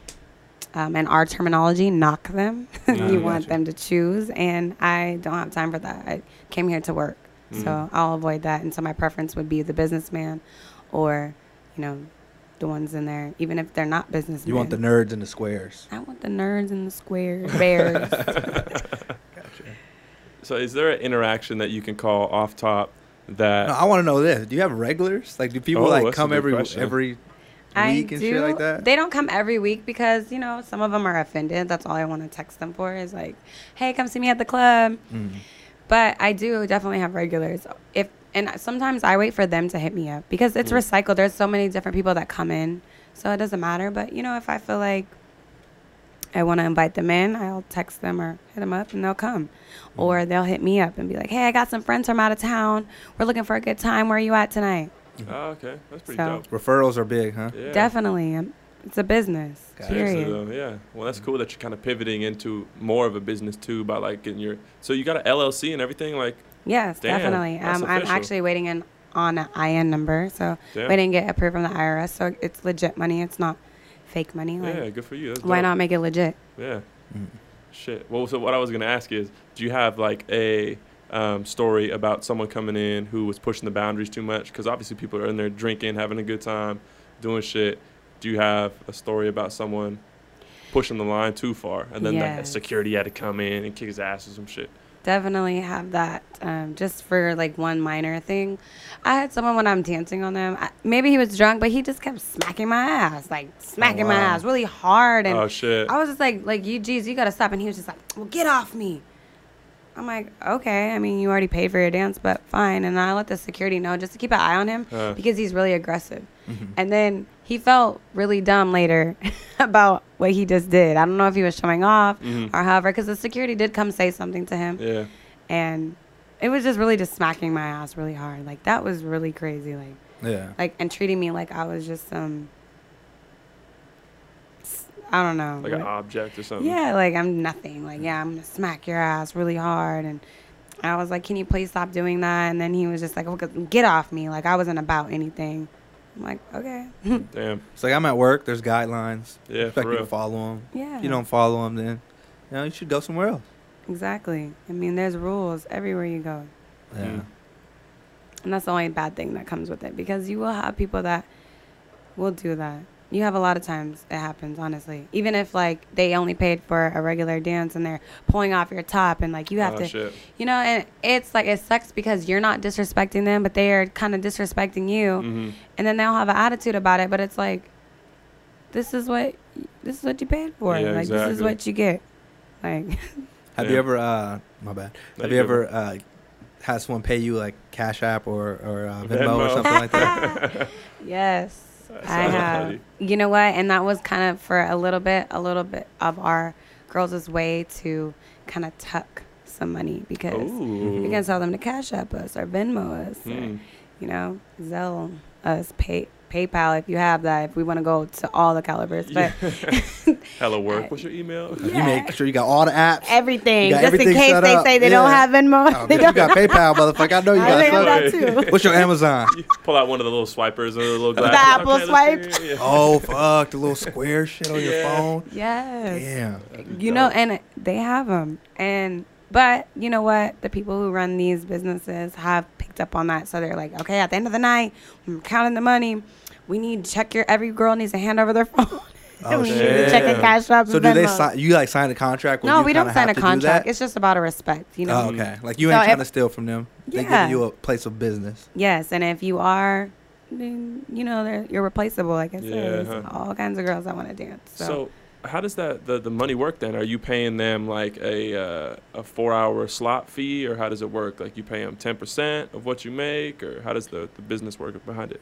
um, in our terminology knock them Yeah, you want gotcha. them to choose and i don't have time for that i came here to work Mm. so i'll avoid that and so my preference would be the businessman or you know the ones in there even if they're not businessmen You want the nerds and the squares. i want the nerds and the squares bears gotcha. So, is there an interaction that you can call off top that? No, I want to know this. Do you have regulars? Like, do people Oh, like come every question. every I week and do. shit like that? They don't come every week because you know some of them are offended. That's all I want to text them for is like, "Hey, come see me at the club." Mm. But I do definitely have regulars. If and sometimes I wait for them to hit me up because it's Mm. recycled. There's so many different people that come in, so it doesn't matter. But you know, if I feel like I want to invite them in, I'll text them or hit them up, and they'll come, or they'll hit me up and be like, "Hey, I got some friends from out of town. We're looking for a good time. Where are you at tonight?" Oh, okay, that's pretty So- dope. Referrals are big, huh? Yeah. Definitely, um, it's a business. Gotcha. Seriously, Period. though, yeah. Well, that's cool that you're kind of pivoting into more of a business too by like getting your. So you got an LLC and everything, like Yes, Damn, definitely. Um, I'm actually waiting in on an EIN number, so damn. waiting to get approved from the IRS. So it's legit money. It's not fake money. Like, yeah, good for you. That's why dope. not make it legit? Yeah. Mm. Shit. Well, so what I was gonna ask is, do you have like a um, story about someone coming in who was pushing the boundaries too much? Because obviously people are in there drinking, having a good time, doing shit. Do you have a story about someone pushing the line too far, and then like, Yes. security had to come in and kick his ass or some shit? Definitely have that. Um, just for like one minor thing, I had someone when I'm dancing on them. I, maybe he was drunk, but he just kept smacking my ass, like smacking my wow. ass really hard, and oh shit. I was just like, like you, geez, you gotta stop. And he was just like, well, get off me. I'm like, okay. I mean, you already paid for your dance, but fine. And I let the security know just to keep an eye on him Uh, because he's really aggressive. Mhm. And then he felt really dumb later about what he just did. I don't know if he was showing off mhm. or however, because the security did come say something to him, Yeah. and it was just really just smacking my ass really hard. Like that was really crazy. Like Yeah. like and treating me like I was just some. I don't know. Like an object or something. yeah, like I'm nothing. Like, yeah, I'm gonna smack your ass really hard. And I was like, can you please stop doing that? And then he was just like, "Okay, get off me. Like, I wasn't about anything. I'm like, okay. Damn. It's like I'm at work. There's guidelines. Yeah, Expect for you to real. follow them. yeah. If you don't follow them, then you know you should go somewhere else. Exactly. I mean, there's rules everywhere you go. Yeah. Mm. And that's the only bad thing that comes with it because you will have people that will do that. You have a lot of times it happens, honestly. Even if like they only paid for a regular dance and they're pulling off your top and like you have oh, to, shit. you know, and it's like it sucks because you're not disrespecting them, but they are kind of disrespecting you, hmm and then they'll have an attitude about it. But it's like, this is what this is what you paid for. Yeah, like this is what you get. Like Have Yeah. you ever? uh My bad. No, Have you you good, ever uh, had someone pay you like Cash App or or uh, Venmo, Venmo. or something like that? yes. I have. funny. You know what? And that was kind of for a little bit, a little bit of our girls' way to kind of tuck some money because Ooh. we can tell them to Cash App us or Venmo us, or, Hmm. you know, Zelle us, pay PayPal if you have that. If we want to go to all the calibers, but Hella work. What's your email? You make sure you got all the apps. everything You got just in case they up. say they don't have Venmo. Oh, they bitch, don't you got PayPal, motherfucker. I know you I got think something. that too. What's your Amazon? You pull out one of the little swipers or the little The. Apple Okay, swipe. Yeah. Oh fuck, the little square shit on your phone. Yes. Damn. You know and they have them and but you know what the people who run these businesses have picked up on that so they're like okay at the end of the night when we're counting the money we need to check your every girl needs to hand over their phone Oh, we need to check a Cash App So do they sign? You like sign a contract? where no you we don't sign a have do contract it's just about a respect you know Oh, okay. Like you So ain't if- trying to steal from them. Yeah. They Yeah. giving you a place of business. yes and if you are then you know they're, you're replaceable like i said Yeah, huh. all kinds of girls that want to dance so, So, how does that the, the money work then? Are you paying them like a uh, a four hour slot fee, or how does it work? Like you pay them ten percent of what you make, or how does the, the business work behind it?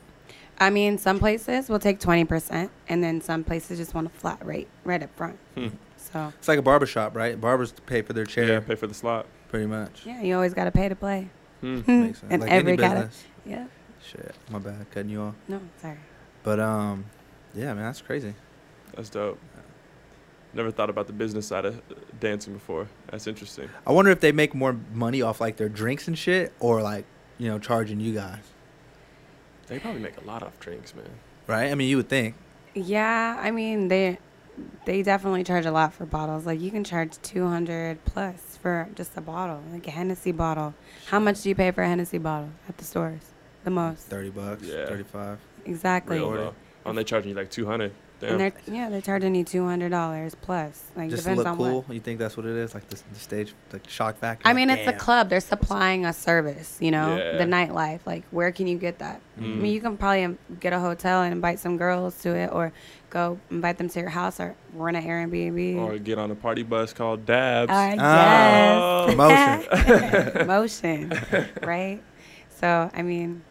I mean, some places will take 20%, and then some places just want a flat rate right up front. Hmm. So, It's like a barbershop, right? Barbers pay for their chair, Yeah, pay for the slot. pretty much. yeah, you always got to pay to play. Hmm. Makes sense. And like every any cate- business. Yeah. Shit, my bad, cutting you off. No, sorry. But um, yeah, man, that's crazy. That's dope. Never thought about the business side of dancing before. That's interesting. I wonder if they make more money off like their drinks and shit, or like you know charging you guys, They probably make a lot off drinks, man. right? I mean, you would think. Yeah, I mean, they they definitely charge a lot for bottles. Like, you can charge 200 plus for just a bottle, like a Hennessy bottle. How much do you pay for a Hennessy bottle at the stores? The most. Thirty bucks, Yeah. thirty-five. Exactly. Real though. Oh, and they charging you like two hundred. And they're yeah, they're charging you two hundred dollars plus. Like Just to depends look on cool. what. You think that's what it is? Like the, the stage, like shock factor. I Like, mean, it's a club. They're supplying a service. You know, Yeah. the nightlife. Like, where can you get that? I Mm. mean, you can probably um, get a hotel and invite some girls to it, or go invite them to your house, or rent an Airbnb. Or get on a party bus called Dabs. Uh, Oh. yes. Promotion. right? So, I mean,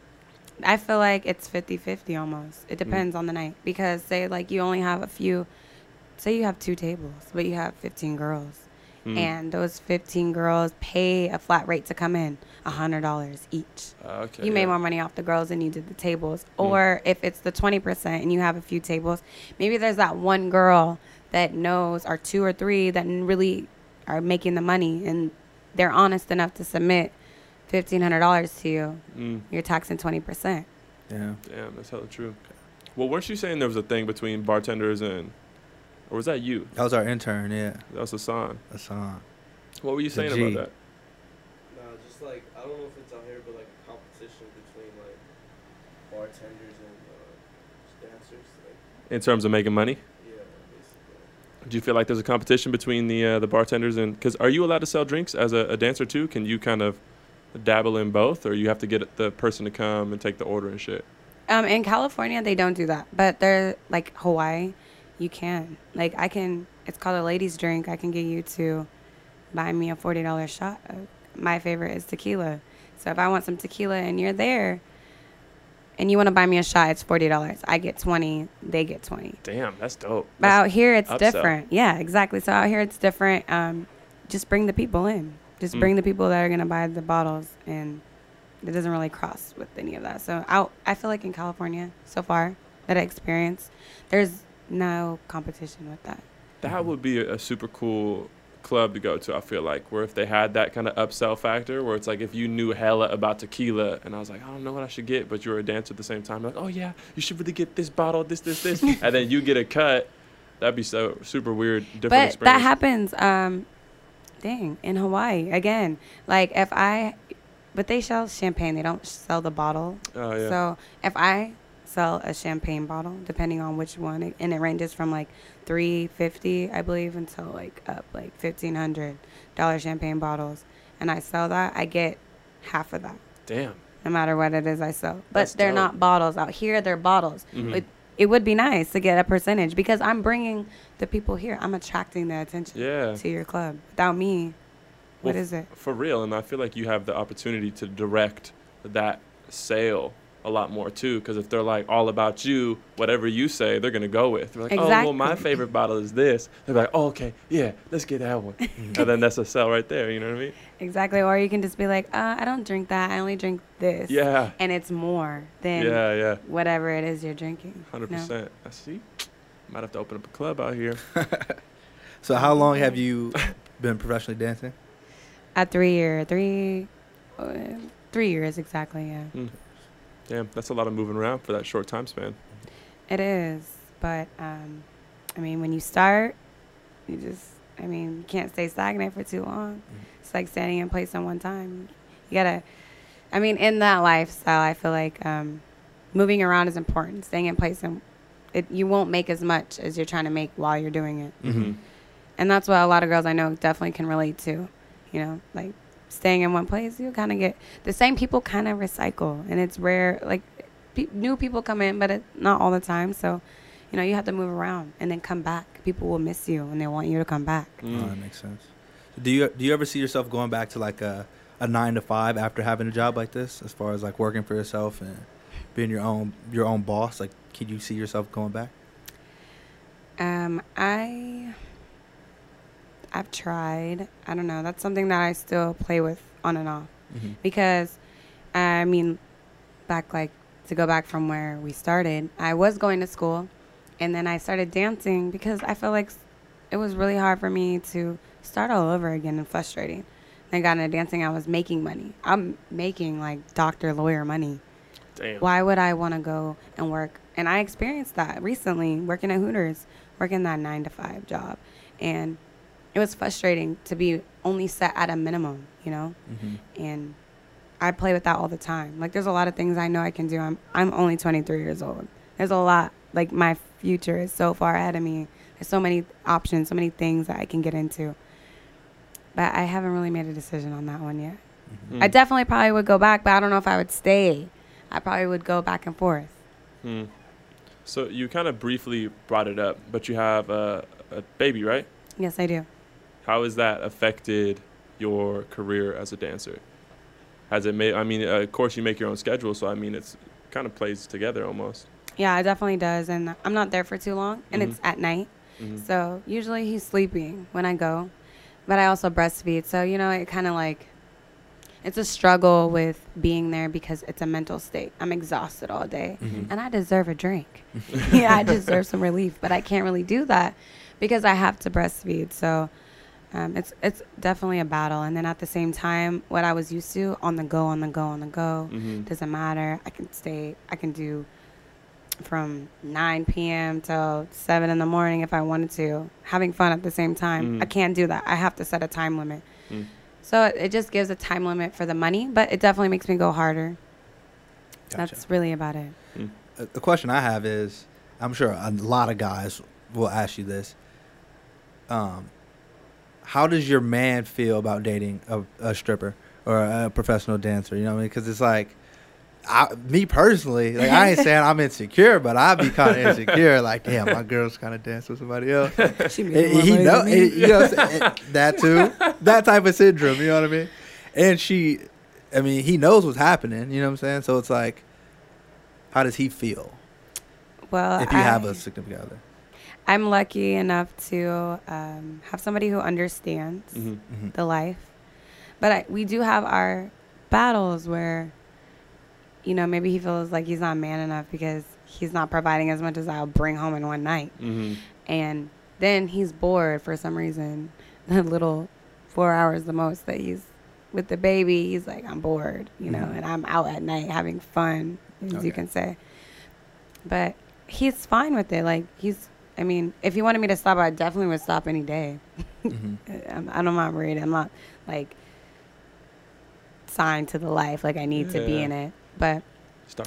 I feel like it's 50 50 almost. It depends on the night. Because, say, like, you only have a few, say you have two tables, but you have 15 girls. Mm. And those 15 girls pay a flat rate to come in, $100 each. Uh, okay. You made more money off the girls than you did the tables. Mm. Or if it's the 20% and you have a few tables, maybe there's that one girl that knows, or two or three that really are making the money and they're honest enough to submit $1,500 to you. Mm. You're taxing 20%. Yeah. Damn, that's hella true. Well, weren't you saying there was a thing between bartenders and, or was that you? That was our intern. Yeah, That was Hassan. that's uh. What were you The saying G. about that? No, just like I don't know if it's out here, but like a competition between like bartenders and uh, dancers. Like In terms of making money? yeah, basically. Do you feel like there's a competition between the uh, the bartenders and because are you allowed to sell drinks as a, a dancer too? Can you kind of dabble in both, or you have to get the person to come and take the order and shit? Um, in California, they don't do that, but they're like Hawaii, you can. Like I can. It's called a ladies' drink. I can get you to buy me a forty dollars shot. My favorite is tequila. So if I want some tequila and you're there, and you want to buy me a shot, it's forty dollars. I get twenty. They get twenty. Damn, that's dope. But That's- out here, it's upsell. different. Yeah, exactly. So out here, it's different. Um, just bring the people in. Just Mm. bring the people that are gonna buy the bottles, and it doesn't really cross with any of that. So out, I feel like in California so far that I experienced, there's no competition with that. That would be a, a super cool club to go to. I feel like where if they had that kind of upsell factor, where it's like if you knew hella about tequila, and I was like, I don't know what I should get, but you were a dancer at the same time, like, oh yeah, you should really get this bottle, this, this, this, and then you get a cut. That'd be so super weird, different but experience. that happens. Um, dang, in Hawaii again. Like if I, but they sell champagne. They don't sell the bottle. Oh yeah. So if I sell a champagne bottle, depending on which one, and it ranges from like three fifty, I believe, until like up like fifteen hundred dollar champagne bottles, and I sell that, I get half of that, Damn. no matter what it is I sell. But That's they're dope. not bottles out here. They're bottles. Mhm. It, it would be nice to get a percentage because I'm bringing the people here. I'm attracting their attention Yeah. to your club. Without me, what Well, is it? For real, and I feel like you have the opportunity to direct that sale a lot more too. Because if they're like all about you, whatever you say, they're gonna go with. They're like, oh, well, my favorite bottle is this. They're like, oh, okay, yeah, let's get that one. and then that's a sell right there. You know what I mean? Exactly. Or you can just be like, uh, I don't drink that. I only drink this. Yeah. And it's more than Yeah, yeah, whatever it is you're drinking. hundred No. percent. I see. Might have to open up a club out here. So how long have you been professionally dancing? At three year, three, uh, three years exactly. Yeah, Mm. Damn, that's a lot of moving around for that short time span. it is. But um, I mean, when you start, you just, I mean, you can't stay stagnant for too long. It's like standing in place on one time. You gotta. I mean, in that lifestyle, I feel like um, moving around is important. Staying in place and it, you won't make as much as you're trying to make while you're doing it. Mm-hmm. and that's what a lot of girls I know definitely can relate to. You know, like staying in one place, you kind of get the same people kind of recycle, and it's rare. Like pe- new people come in, but it, not all the time. So, you know, you have to move around and then come back. People will miss you, and they want you to come back. Oh, Mm. that makes sense. Do you do you ever see yourself going back to like a a nine to five after having a job like this, as far as like working for yourself and being your own your own boss? Like, can you see yourself going back? Um, I, I've tried. I don't know. That's something that I still play with on and off. Mm-hmm. because I mean, back like to go back from where we started, I was going to school, and then I started dancing because I felt like it was really hard for me to start all over again and frustrating. I got into dancing. I was making money. I'm making like doctor, lawyer money. Damn. Why would I want to go and work? And I experienced that recently working at Hooters, working that nine to five job. And it was frustrating to be only set at a minimum, you know? Mm-hmm. And I play with that all the time. Like, there's a lot of things I know I can do. I'm, I'm only 23 years old. There's a lot, like, my future is so far ahead of me. There's so many options, so many things that I can get into. But I haven't really made a decision on that one yet. Mm. I definitely probably would go back, but I don't know if I would stay. I probably would go back and forth. Mm. So you kind of briefly brought it up, but you have a, a baby, right? Yes, I do. How has that affected your career as a dancer? Has it made? I mean, uh, of course, you make your own schedule, so I mean, it's kind of plays together almost. Yeah, it definitely does. And I'm not there for too long, and it's at night. Mhm. So usually he's sleeping when I go, but I also breastfeed. So you know, it kind of like it's a struggle with being there because it's a mental state. I'm exhausted all day, Mhm. and I deserve a drink. yeah, I deserve some relief, but I can't really do that because I have to breastfeed. So um, it's it's definitely a battle. And then at the same time, what I was used to on the go, on the go, on the go, Mhm. doesn't matter. I can stay. I can do from 9 p.m. till 7 in the morning if I wanted to, having fun at the same time. Mhm. I can't do that. I have to set a time limit. Mm. So it, it just gives a time limit for the money, but it definitely makes me go harder. Gotcha. That's really about it. Uh, the question I have is, I'm sure a lot of guys will ask you this. Um, how does your man feel about dating a, a stripper or a professional dancer? You know what I mean? Because it's like, I, me personally, like I ain't saying I'm insecure, but I'd be kind of insecure. Like, damn, my girl's kind of dance with somebody else. She And he know, and, you know, what I'm saying? And that too, that type of syndrome. You know what I mean? And she, I mean, he knows what's happening. You know what I'm saying? So it's like, how does he feel well, if you have a significant other? I'm lucky enough to um, have somebody who understands Mhm. Mm-hmm. the life. But I, we do have our battles where, you know, maybe he feels like he's not man enough because he's not providing as much as I'll bring home in one night. Mm-hmm. And then he's bored for some reason. The little four hours the most that he's with the baby, he's like, I'm bored, you know, Mhm. and I'm out at night having fun, as Okay. you can say. But he's fine with it. Like, he's, I mean, if he wanted me to stop, I definitely would stop any day. Mhm. I'm, I'm not worried. I'm not like signed to the life, like I need to be in it. But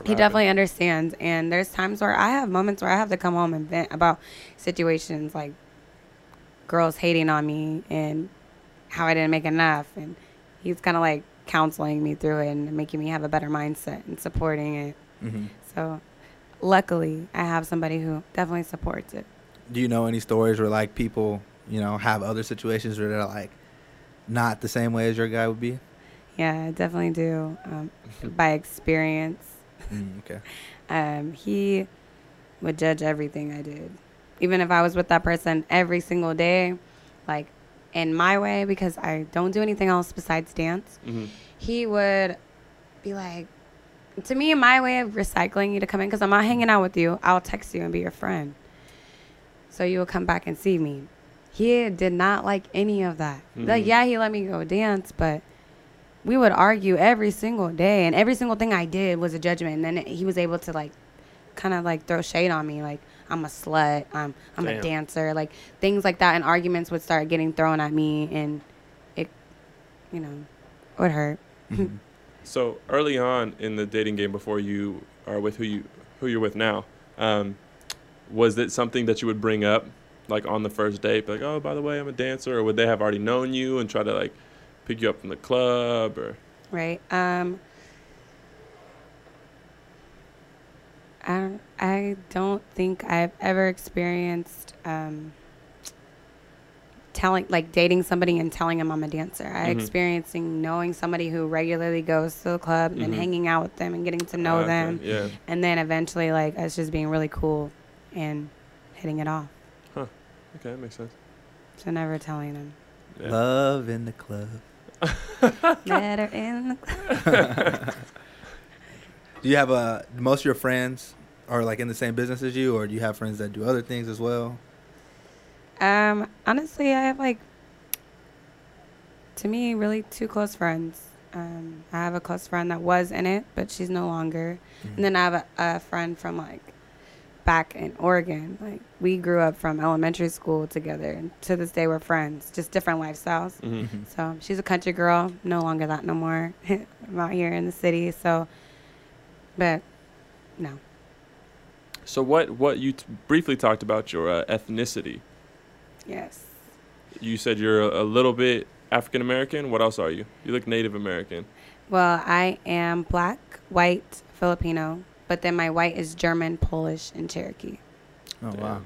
he definitely understands. And there's times where I have moments where I have to come home and vent about situations like girls hating on me and how I didn't make enough. And he's kind of like counseling me through it and making me have a better mindset and supporting it. Mhm. So luckily, I have somebody who definitely supports it. Do you know any stories where like people, you know, have other situations where they're like not the same way as your guy would be? Yeah, I definitely do. Um, by experience, Mm, okay. um, he would judge everything I did. Even if I was with that person every single day, like in my way, because I don't do anything else besides dance, Mhm. he would be like, to me, my way of recycling you to come in, because I'm not hanging out with you, I'll text you and be your friend. So you will come back and see me. He did not like any of that. Like, Mhm. yeah, he let me go dance, but we would argue every single day, and every single thing I did was a judgment. And then he was able to like, kind of like throw shade on me, like I'm a slut, I'm I'm a dancer, like things like that, and arguments would start getting thrown at me, and it, you know, would hurt. Mhm. So early on in the dating game, before you are with who you who you're with now, um, was it something that you would bring up, like on the first date, like, oh, by the way, I'm a dancer, or would they have already known you and try to like pick you up from the club, or right? Um, I don't, I don't think I've ever experienced um, telling like dating somebody and telling them I'm a dancer. I Mhm. experiencing knowing somebody who regularly goes to the club and Mhm. hanging out with them and getting to know okay, them, Yeah. and then eventually like us just being really cool and hitting it off. Huh. Okay, that makes sense. So never telling them. Yeah. Love in the club. Let her in the club. Do you have a most of your friends are like in the same business as you, or do you have friends that do other things as well? Um, honestly, I have like, to me, really two close friends. Um, I have a close friend that was in it, but she's no longer. Mhm. And then I have a, a friend from like back in Oregon. Like we grew up from elementary school together, and to this day we're friends. Just different lifestyles. Mhm. Mhm. So she's a country girl, no longer that no more. I'm out here in the city, so. But, no. So what what you t- briefly talked about your uh, ethnicity. Yes. You said you're a, a little bit African American. What else are you? You look Native American. Well, I am black, white, Filipino, but then my white is German, Polish, and Cherokee. Oh Damn. wow.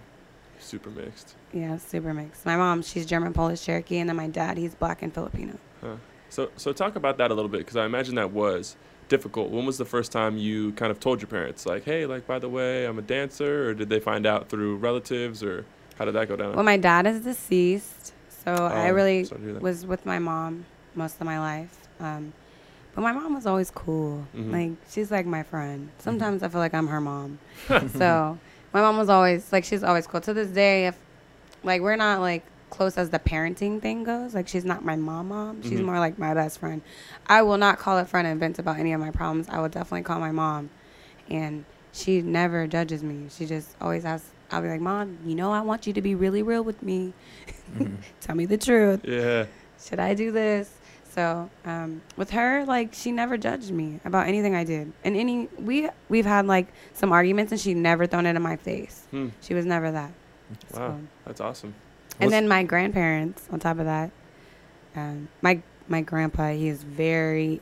Super mixed. Yeah, super mixed. My mom, she's German, Polish, Cherokee, and then my dad, he's black and Filipino. Huh. So so talk about that a little bit because I imagine that was difficult. When was the first time you kind of told your parents like, hey, like by the way, I'm a dancer, or did they find out through relatives, or how did that go down? Well, my dad is deceased, so I Oh, really sorry to was with my mom most of my life. Um, but my mom was always cool. Mhm. Like she's like my friend. Sometimes I feel like I'm her mom. so my mom was always like she's always cool. To this day, if like we're not like close as the parenting thing goes, like she's not my mom mom. She's Mhm. more like my best friend. I will not call a friend and vent about any of my problems. I will definitely call my mom, and she never judges me. She just always asks. I'll be like, Mom, you know I want you to be really real with me. Mhm. Tell me the truth. yeah. Should I do this? So um, with her, like she never judged me about anything I did, and any we we've had like some arguments, and she never thrown it in my face. Hmm. She was never that. Wow, So- that's awesome. and What's- then my grandparents, on top of that, um, my my grandpa, he is very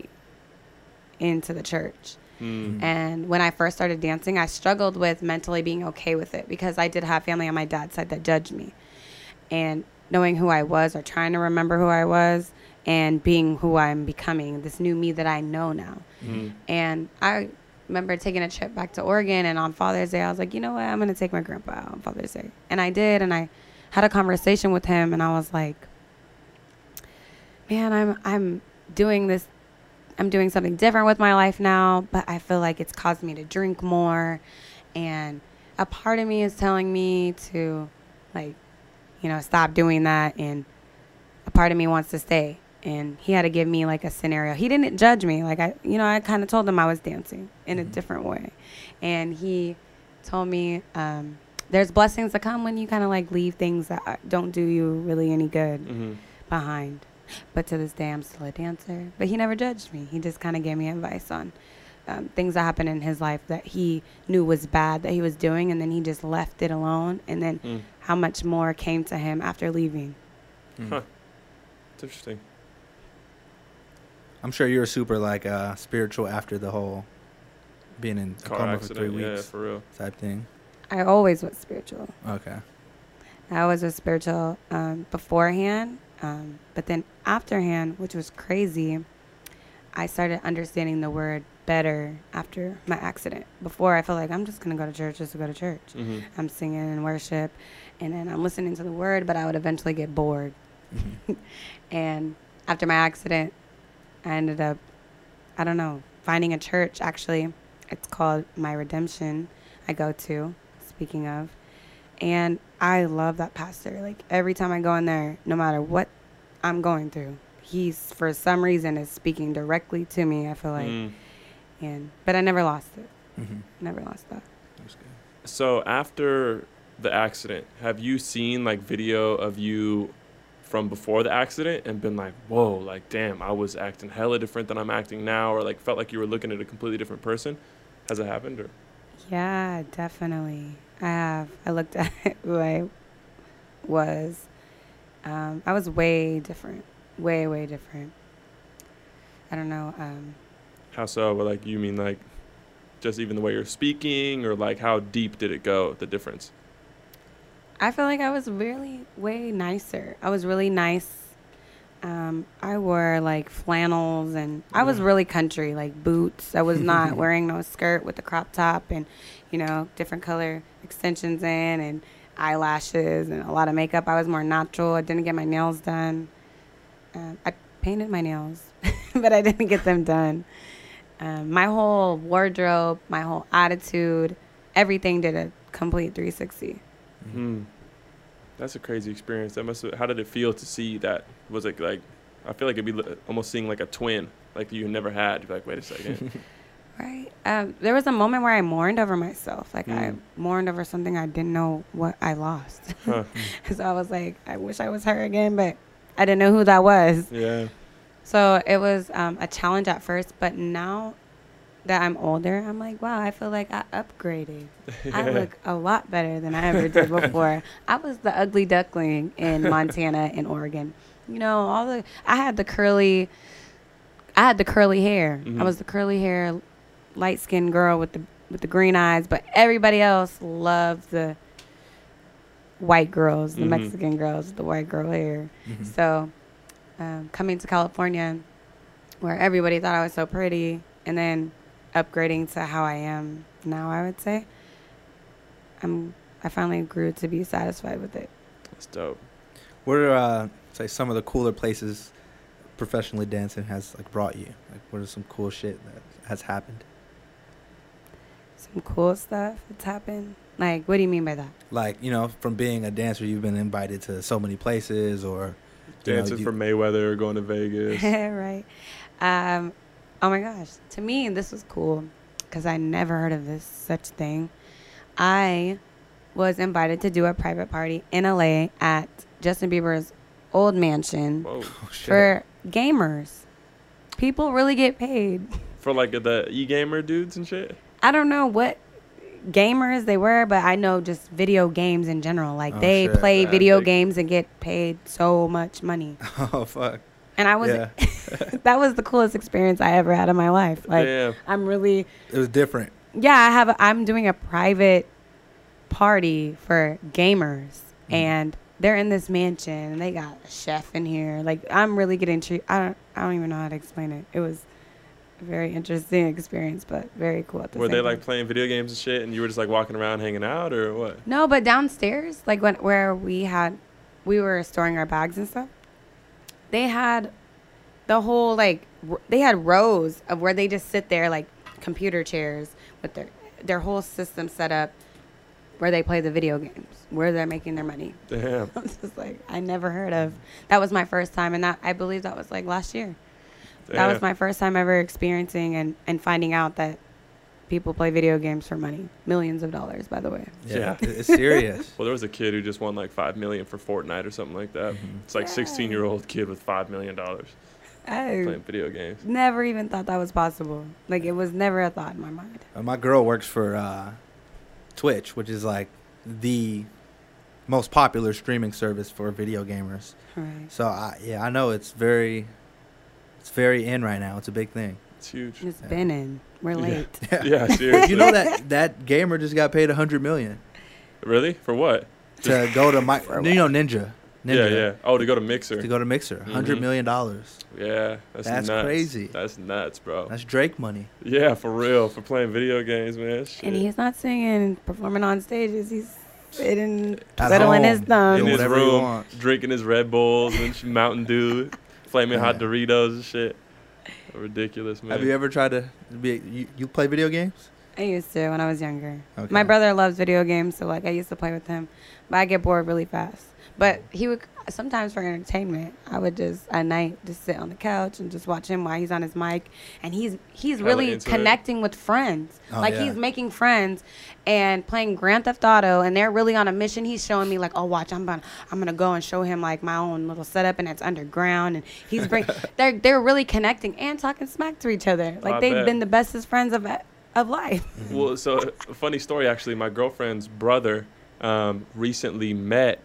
into the church. Hmm. And when I first started dancing, I struggled with mentally being okay with it because I did have family on my dad's side that judged me. And knowing who I was or trying to remember who I was and being who I'm becoming, this new me that I know now. Hmm. And I remember taking a trip back to Oregon and on Father's Day I was like, "You know what? I'm going to take my grandpa out on Father's Day." And I did and I had a conversation with him and I was like, "Man, I'm I'm doing this I'm doing something different with my life now, but I feel like it's caused me to drink more and a part of me is telling me to like you know stop doing that and a part of me wants to stay and he had to give me like a scenario he didn't judge me like i you know i kind of told him i was dancing in a different way and he told me um, there's blessings that come when you kind of like leave things that don't do you really any good Mm-hmm. behind. But to this day, I'm still a dancer. But he never judged me. He just kind of gave me advice on um, things that happened in his life that he knew was bad that he was doing, and then he just left it alone. And then Mm. how much more came to him after leaving. Mm. Huh. It's interesting. I'm sure you were super like uh, spiritual after the whole being in a Car coma for three accident. Yeah, weeks for real. type thing. I always was spiritual. Okay. I always was spiritual um, beforehand, um, but then afterhand, which was crazy, I started understanding the word better after my accident. Before, I felt like I'm just gonna go to church just to go to church. Mm-hmm. I'm singing and worship, and then I'm listening to the word, but I would eventually get bored. Mhm. And after my accident, I ended up, I don't know, finding a church actually. It's called My Redemption, I go to, speaking of. And I love that pastor. Like every time I go in there, no matter what I'm going through, he's for some reason is speaking directly to me. I feel like, Mm. and but I never lost it. Mhm. Never lost that. That's good. So after the accident, have you seen like video of you from before the accident and been like, whoa, like damn, I was acting hella different than I'm acting now, or like felt like you were looking at a completely different person? Has it happened or? Yeah, definitely. I have. I looked at who I was. Um, I was way different. Way, way different. I don't know. Um, How so? But like you mean like just even the way you're speaking, or like how deep did it go? The difference. I feel like I was really way nicer. I was really nice. Um, I wore like flannels and I was really country, like boots. I was not wearing no skirt with the crop top and, you know, different color extensions in and eyelashes and a lot of makeup. I was more natural. I didn't get my nails done. Um, I painted my nails, but I didn't get them done. Um, my whole wardrobe, my whole attitude, everything did a complete 360. Hmm. That's a crazy experience. That must. How did it feel to see that? Was it like? I feel like it'd be almost seeing like a twin, like you never had. You'd be like, wait a second. Right. Um, there was a moment where I mourned over myself. Like I Mm. mourned over something I didn't know what I lost. huh. so I was like, I wish I was her again, but I didn't know who that was. Yeah. So it was um, a challenge at first, but now that I'm older, I'm like, wow, I feel like I upgraded. I look a lot better than I ever did before. I was the ugly duckling in Montana and Oregon. You know, all the I had the curly I had the curly hair. Mhm. I was the curly hair light skinned girl with the with the green eyes, but everybody else loved the white girls, the Mhm. Mexican girls the white girl hair. Mhm. So, um, coming to California, where everybody thought I was so pretty, and then upgrading to how I am now, I would say, I'm I finally grew to be satisfied with it. That's dope. What are uh, say some of the cooler places professionally dancing has like brought you? Like, what are some cool shit that has happened? Some cool stuff that's happened. Like, what do you mean by that? Like, you know, from being a dancer, you've been invited to so many places, or you know, Dancing you- for Mayweather, or going to Vegas. right. Um, oh my gosh. To me, this was cool because I never heard of this such thing. I was invited to do a private party in LA at Justin Bieber's old mansion Whoa. Oh, shit. for gamers. People really get paid. For like the e gamer dudes and shit. I don't know what gamers they were, but I know just video games in general. Like Oh, they shit. play That's video big. games and get paid so much money. oh fuck. And I was yeah, that was the coolest experience I ever had in my life. Like Damn. I'm really it was different. yeah, I have a, I'm doing a private party for gamers Mhm. and they're in this mansion and they got a chef in here. Like I'm really getting treated I don't I don't even know how to explain it. It was a very interesting experience, but very cool at the Were same they time. like playing video games and shit, and you were just like walking around hanging out, or what? No, but downstairs, like when where we had, we were storing our bags and stuff. They had the whole like r- they had rows of where they just sit there like computer chairs with their their whole system set up where they play the video games, where they're making their money. Damn. I'm just like, I never heard of. That was my first time, and that I believe that was like last year. That was my first time ever experiencing and, and finding out that people play video games for money, millions of dollars, by the way. Yeah. it- it's serious. Well, there was a kid who just won like five million for Fortnite or something like that. Mhm. It's like sixteen year old kid with five million dollars playing video games. never even thought that was possible. Like it was never a thought in my mind. Uh, my girl works for uh, Twitch, which is like the most popular streaming service for video gamers. Right. So I, yeah, I know it's very, it's very in right now. It's a big thing. It's huge. It's Yeah. been in. We're Yeah. late. Yeah, seriously. you know that that gamer just got paid a hundred million Really? For what? to go to my, For you know, Ninja. Yeah, Ninja. yeah. Oh, to go to Mixer. To go to Mixer, hundred Mhm. million dollars. Yeah, that's, That's nuts. crazy. That's nuts, bro. That's Drake money. yeah, for real. For playing video games, man. Shit. And he's not singing, performing on stages. He's sitting, At twiddling his home, thumbs. in his room, drinking his Red Bulls and Mountain Dew, flaming hot Doritos and shit. Ridiculous, man. Have you ever tried to be? You, you play video games? I used to when I was younger. Okay. My brother loves video games, so like I used to play with him, but I get bored really fast. But he would sometimes for entertainment. I would just at night just sit on the couch and just watch him while he's on his mic, and he's he's Hella really into it. connecting with friends. Oh, like yeah. he's making friends and playing Grand Theft Auto, and they're really on a mission. He's showing me like, oh, watch, I'm gonna I'm gonna go and show him like my own little setup, and it's underground, and he's bring they're they're really connecting and talking smack to each other. Like I they've bet. been the bestest friends of of life. Well, so funny story actually. My girlfriend's brother um, recently met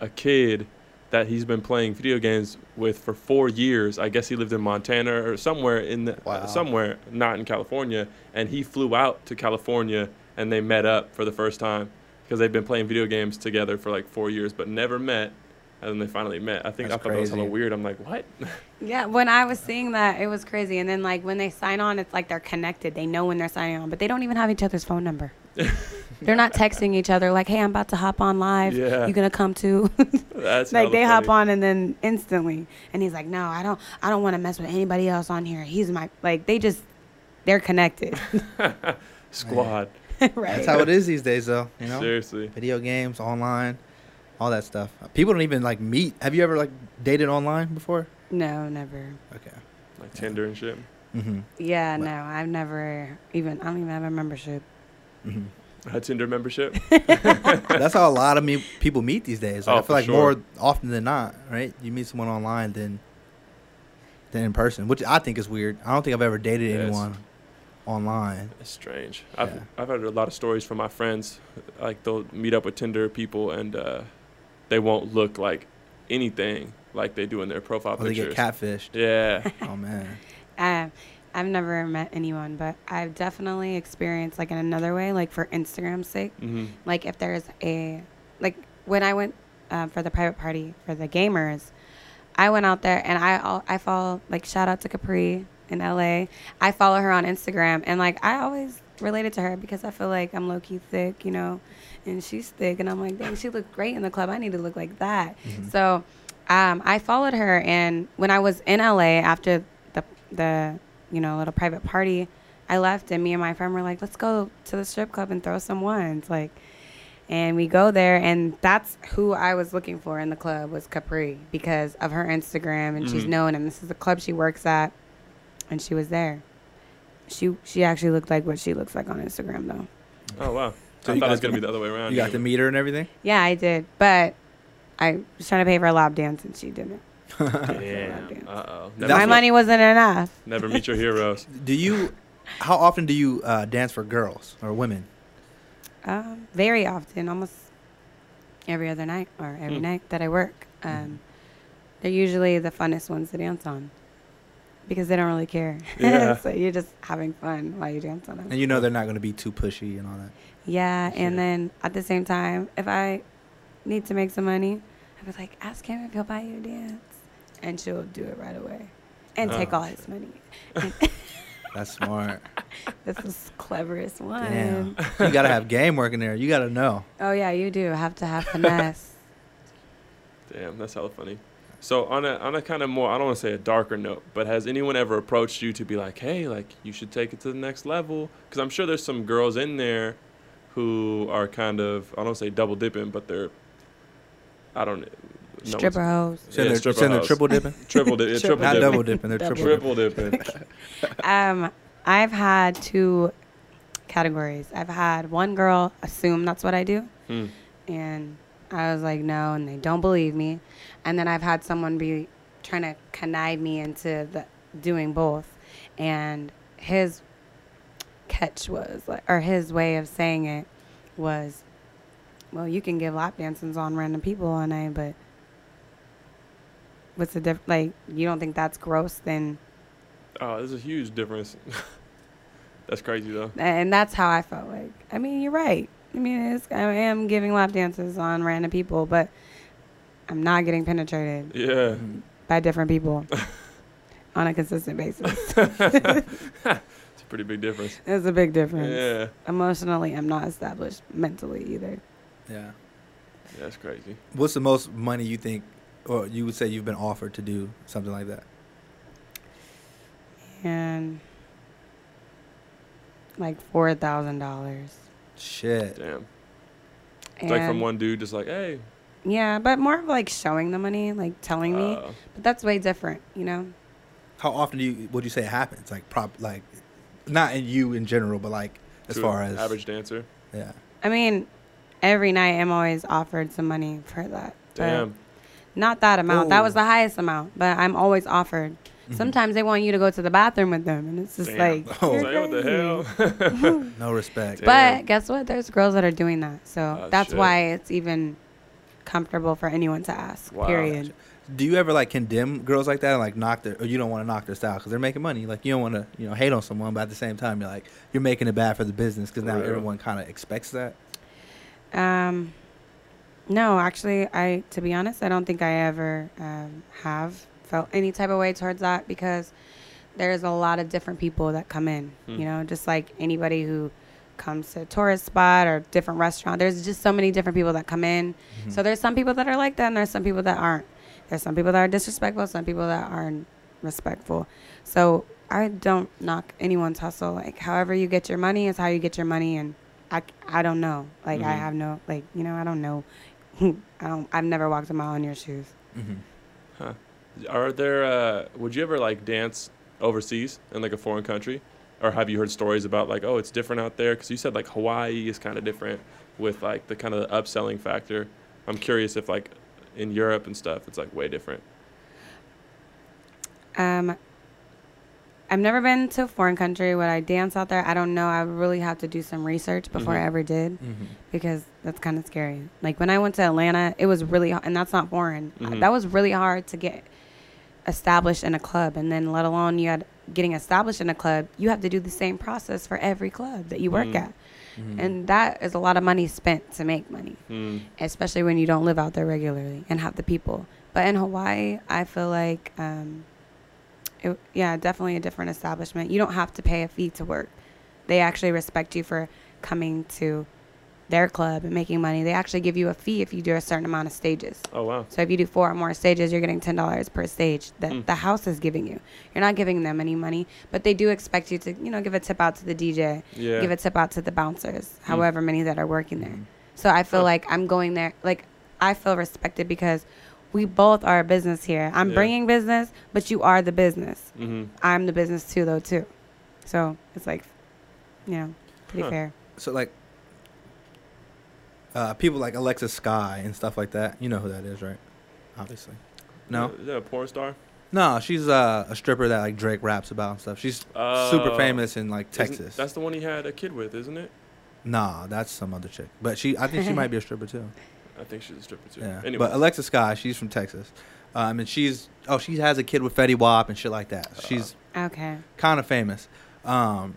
a kid that he's been playing video games with for four years. I guess he lived in Montana or somewhere in the Wow. somewhere not in California, and he flew out to California and they met up for the first time because they've been playing video games together for like four years, but never met. And then they finally met. I think That's I thought that was hella crazy. weird. I'm like, what? Yeah, when I was seeing that, it was crazy. And then like when they sign on, it's like they're connected. They know when they're signing on, but they don't even have each other's phone number. they're not texting each other like, "Hey, I'm about to hop on live. Yeah. You gonna come too?" That's like hella they hop on and then instantly, and he's like, "No, I don't. I don't want to mess with anybody else on here. He's my like. They just they're connected, Squad. right? That's how it is these days, though. You know, Seriously. video games, online, all that stuff. People don't even like meet. Have you ever like dated online before? No, never. Okay. Like Tinder and shit. Mm-hmm. Yeah, But- no, I've never even. I don't even have a membership. Mm-hmm. A Tinder membership. That's how a lot of me people meet these days. Like, Oh, I feel like sure. more often than not, right? You meet someone online than than in person, which I think is weird. I don't think I've ever dated Yes. anyone online. It's strange. I've I've heard a lot of stories from my friends. Like they'll meet up with Tinder people and uh, they won't look like anything like they do in their profile Or they get pictures. catfished. yeah. oh man. Uh, I've never met anyone, but I've definitely experienced like in another way, like for Instagram's sake. hmm Like if there's a like when I went uh, for the private party for the gamers, I went out there and I I follow like shout out to Capri in LA. I follow her on Instagram and like I always related to her because I feel like I'm low key thick, you know, and she's thick and I'm like, dang, she looked great in the club. I need to look like that. Mhm. So um, I followed her, and when I was in LA after the the you know a little private party, I left, and me and my friend were like, let's go to the strip club and throw some ones, like. And we go there, and that's who I was looking for in the club was Capri because of her Instagram, and she's Mhm. known, and this is the club she works at, and she was there. She she actually looked like what she looks like on Instagram though. Oh wow. So I you thought it was gonna be the other way around. You got to meet her and everything. Yeah, I did, but I was trying to pay for a lap dance, and she didn't. Damn. Uh oh. My money wasn't enough. Never meet your heroes. Do you? How often do you uh, dance for girls or women? Um, very often, almost every other night or every Hmm. night that I work. Um, Mhm. They're usually the funnest ones to dance on because they don't really care. Yeah. so you're just having fun while you dance on them. And you know they're not going to be too pushy and all that. Yeah, Sure. and then at the same time, if I need to make some money, I was like, ask him if he'll buy you a dance, and she'll do it right away, and take Oh. all his money. That's smart. This is the cleverest one. Damn. you got to have game working there. You got to know. Oh yeah, you do have to have finesse. Damn, that's hella funny. So on a on a kind of more I don't want to say a darker note, but has anyone ever approached you to be like, hey, like you should take it to the next level? Because I'm sure there's some girls in there who are kind of I don't say double dipping, but they're I don't know. Stripper hoes. Saying Yeah, they're, stripper saying they're triple dipping. Triple dip, yeah, triple Not double dipping. They're Double triple. dipping. Um, I've had two categories. I've had one girl assume that's what I do, Hmm. and I was like, no, and they don't believe me. And then I've had someone be trying to connive me into the doing both, and his catch was like, or his way of saying it was, well, you can give lap dances on random people all night, but what's the diff? Like, you don't think that's gross? Then Oh, there's a huge difference. That's crazy though. and that's how I felt like. I mean, you're right. I mean, it's, I am giving lap dances on random people, but I'm not getting penetrated Yeah. By different people on a consistent basis. it's a pretty big difference. It's a big difference. Yeah. Emotionally, I'm not established mentally either. Yeah. That's crazy. What's the most money you think, or you would say you've been offered to do something like that? And like four thousand dollars. Shit. Damn. It's like from one dude just like, hey. Yeah, but more of like showing the money, like telling me. uh, But that's way different, you know. How often do you would you say it happens? Like prop like, not in you in general, but like as to far as average dancer. yeah. I mean, every night I'm always offered some money for that. but Damn. Not that amount. That was the highest amount, but I'm always offered. Mhm. Sometimes they want you to go to the bathroom with them, and it's just Damn. like, Oh. you're It's like, what the hell? No respect. Damn. But guess what? There's girls that are doing that, so Oh, that's shit. why it's even comfortable for anyone to ask. Wow. Period. Do you ever like condemn girls like that and like knock their or you don't want to knock their style because they're making money? Like you don't want to you know hate on someone, but at the same time you're like you're making it bad for the business because now everyone kind of expects that. Um, no, actually, I to be honest, I don't think I ever um, have felt any type of way towards that because there's a lot of different people that come in. Hmm. You know, just like anybody who comes to a tourist spot or different restaurant. There's just so many different people that come in. Mm-hmm. So there's some people that are like that, and there's some people that aren't. There's some people that are disrespectful, some people that aren't respectful. So I don't knock anyone's hustle. Like however you get your money is how you get your money, and I, I don't know. Like I Mhm. have no like you know I don't know. I don't. I've never walked a mile in your shoes. hmm Huh. Are there? Uh, would you ever like dance overseas in like a foreign country, or have you heard stories about like, oh, it's different out there? Because you said like Hawaii is kind of different with like the kind of the upselling factor. I'm curious if like in Europe and stuff, it's like way different. Um, I've never been to a foreign country. Would I dance out there? I don't know. I really have to do some research before Mhm. I ever did. hmm because that's kind of scary. Like when I went to Atlanta, it was really and that's not foreign. Mhm. That was really hard to get established in a club, and then let alone you had getting established in a club, you have to do the same process for every club that you work Mhm. at, hmm and that is a lot of money spent to make money, Hmm. especially when you don't live out there regularly and have the people. But in Hawaii, I feel like, um, it, yeah, definitely a different establishment. You don't have to pay a fee to work. They actually respect you for coming to their club and making money. They actually give you a fee if you do a certain amount of stages. Oh wow. So if you do four or more stages, you're getting ten dollars per stage that Mm. the house is giving you. You're not giving them any money, but they do expect you to, you know, give a tip out to the DJ, Yeah. give a tip out to the bouncers, however many that are working there. Mhm. So I feel Huh. like I'm going there. Like I feel respected because we both are a business here. I'm Yeah. bringing business, but you are the business. hmm I'm the business too, though too. So it's like, you know, pretty Huh. fair. So like, uh, people like Alexa Sky and stuff like that. You know who that is, right? Obviously. No, Is that a porn star? no, she's uh, a stripper that like Drake raps about and stuff. She's super Oh. famous in like Texas. That's the one he had a kid with, isn't it? Nah, that's some other chick. But she, I think she might be a stripper too. I think she's a stripper too. Yeah. Anyway. But Alexa Sky, she's from Texas. Um, and she's oh, she has a kid with Fetty Wap and shit like that. Uh. She's Okay. kind of famous. Um,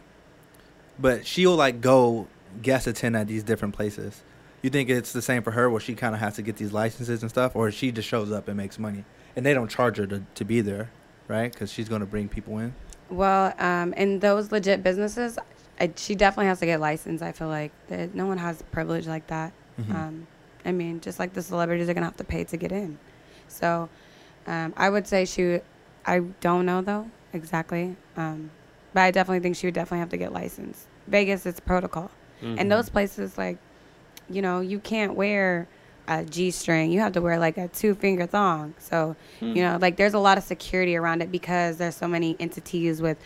but she'll like go guest attend at these different places. You think it's the same for her, where she kind of has to get these licenses and stuff, or she just shows up and makes money, and they don't charge her to, to be there, right? Because she's going to bring people in. Well, um, in those legit businesses, I, she definitely has to get licensed. I feel like There- no one has privilege like that. Mhm. Um, I mean, just like the celebrities are gonna have to pay to get in. So, Um, I would say she. I don't know though exactly, um, but I definitely think she would definitely have to get licensed. Vegas, it's protocol, Mhm. and those places like, you know, you can't wear a G string. You have to wear like a two finger thong. So Hmm. you know, like there's a lot of security around it because there's so many entities with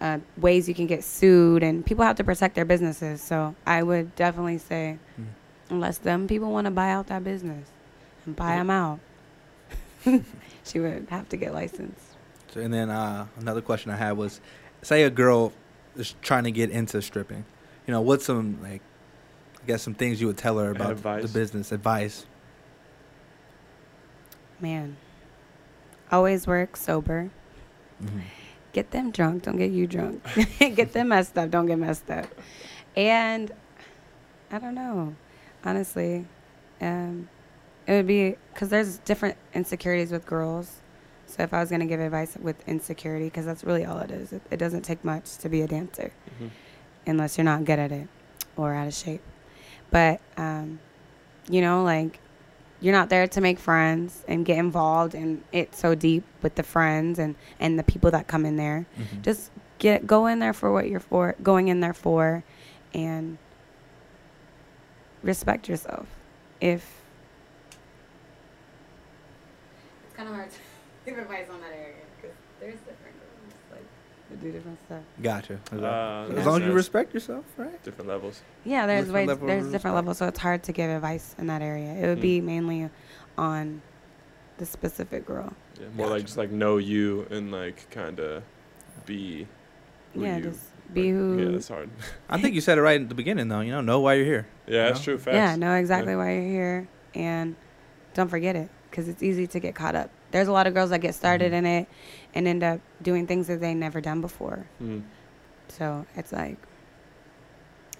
uh, ways you can get sued, and people have to protect their businesses. So I would definitely say, Hmm. Unless them people want to buy out that business and buy them out, she would have to get licensed. So, and then uh, another question I had was, say a girl is trying to get into stripping. You know, what's some like, I guess some things you would tell her about Advice. the business advice. Man, always work sober. Mhm. Get them drunk, don't get you drunk. get them messed up, don't get messed up. And I don't know, honestly, um, it would be because there's different insecurities with girls. So if I was gonna give advice with insecurity, because that's really all it is, it, it doesn't take much to be a dancer, Mhm. unless you're not good at it or out of shape. But um, you know, like you're not there to make friends and get involved in it so deep with the friends and and the people that come in there Mhm. just get go in there for what you're for going in there for and respect yourself if it's kind of hard to give advice on that area because there's different girls like that do different stuff Gotcha. As, long- Uh, as long as you respect yourself, right? different levels. yeah there's Different ways level there's different respect. levels so it's hard to give advice in that area it would Mm. be mainly on the specific girl Yeah, more like just like know you and like kind of be. Who yeah you, just be who Yeah, that's hard. I think you said it right at the beginning, though. You know, know why you're here. Yeah, that's No? true. Facts. Yeah, know exactly Yeah. why you're here, and don't forget it because it's easy to get caught up. There's a lot of girls that get started Mhm. in it and end up doing things that they never done before. Mm. So it's like,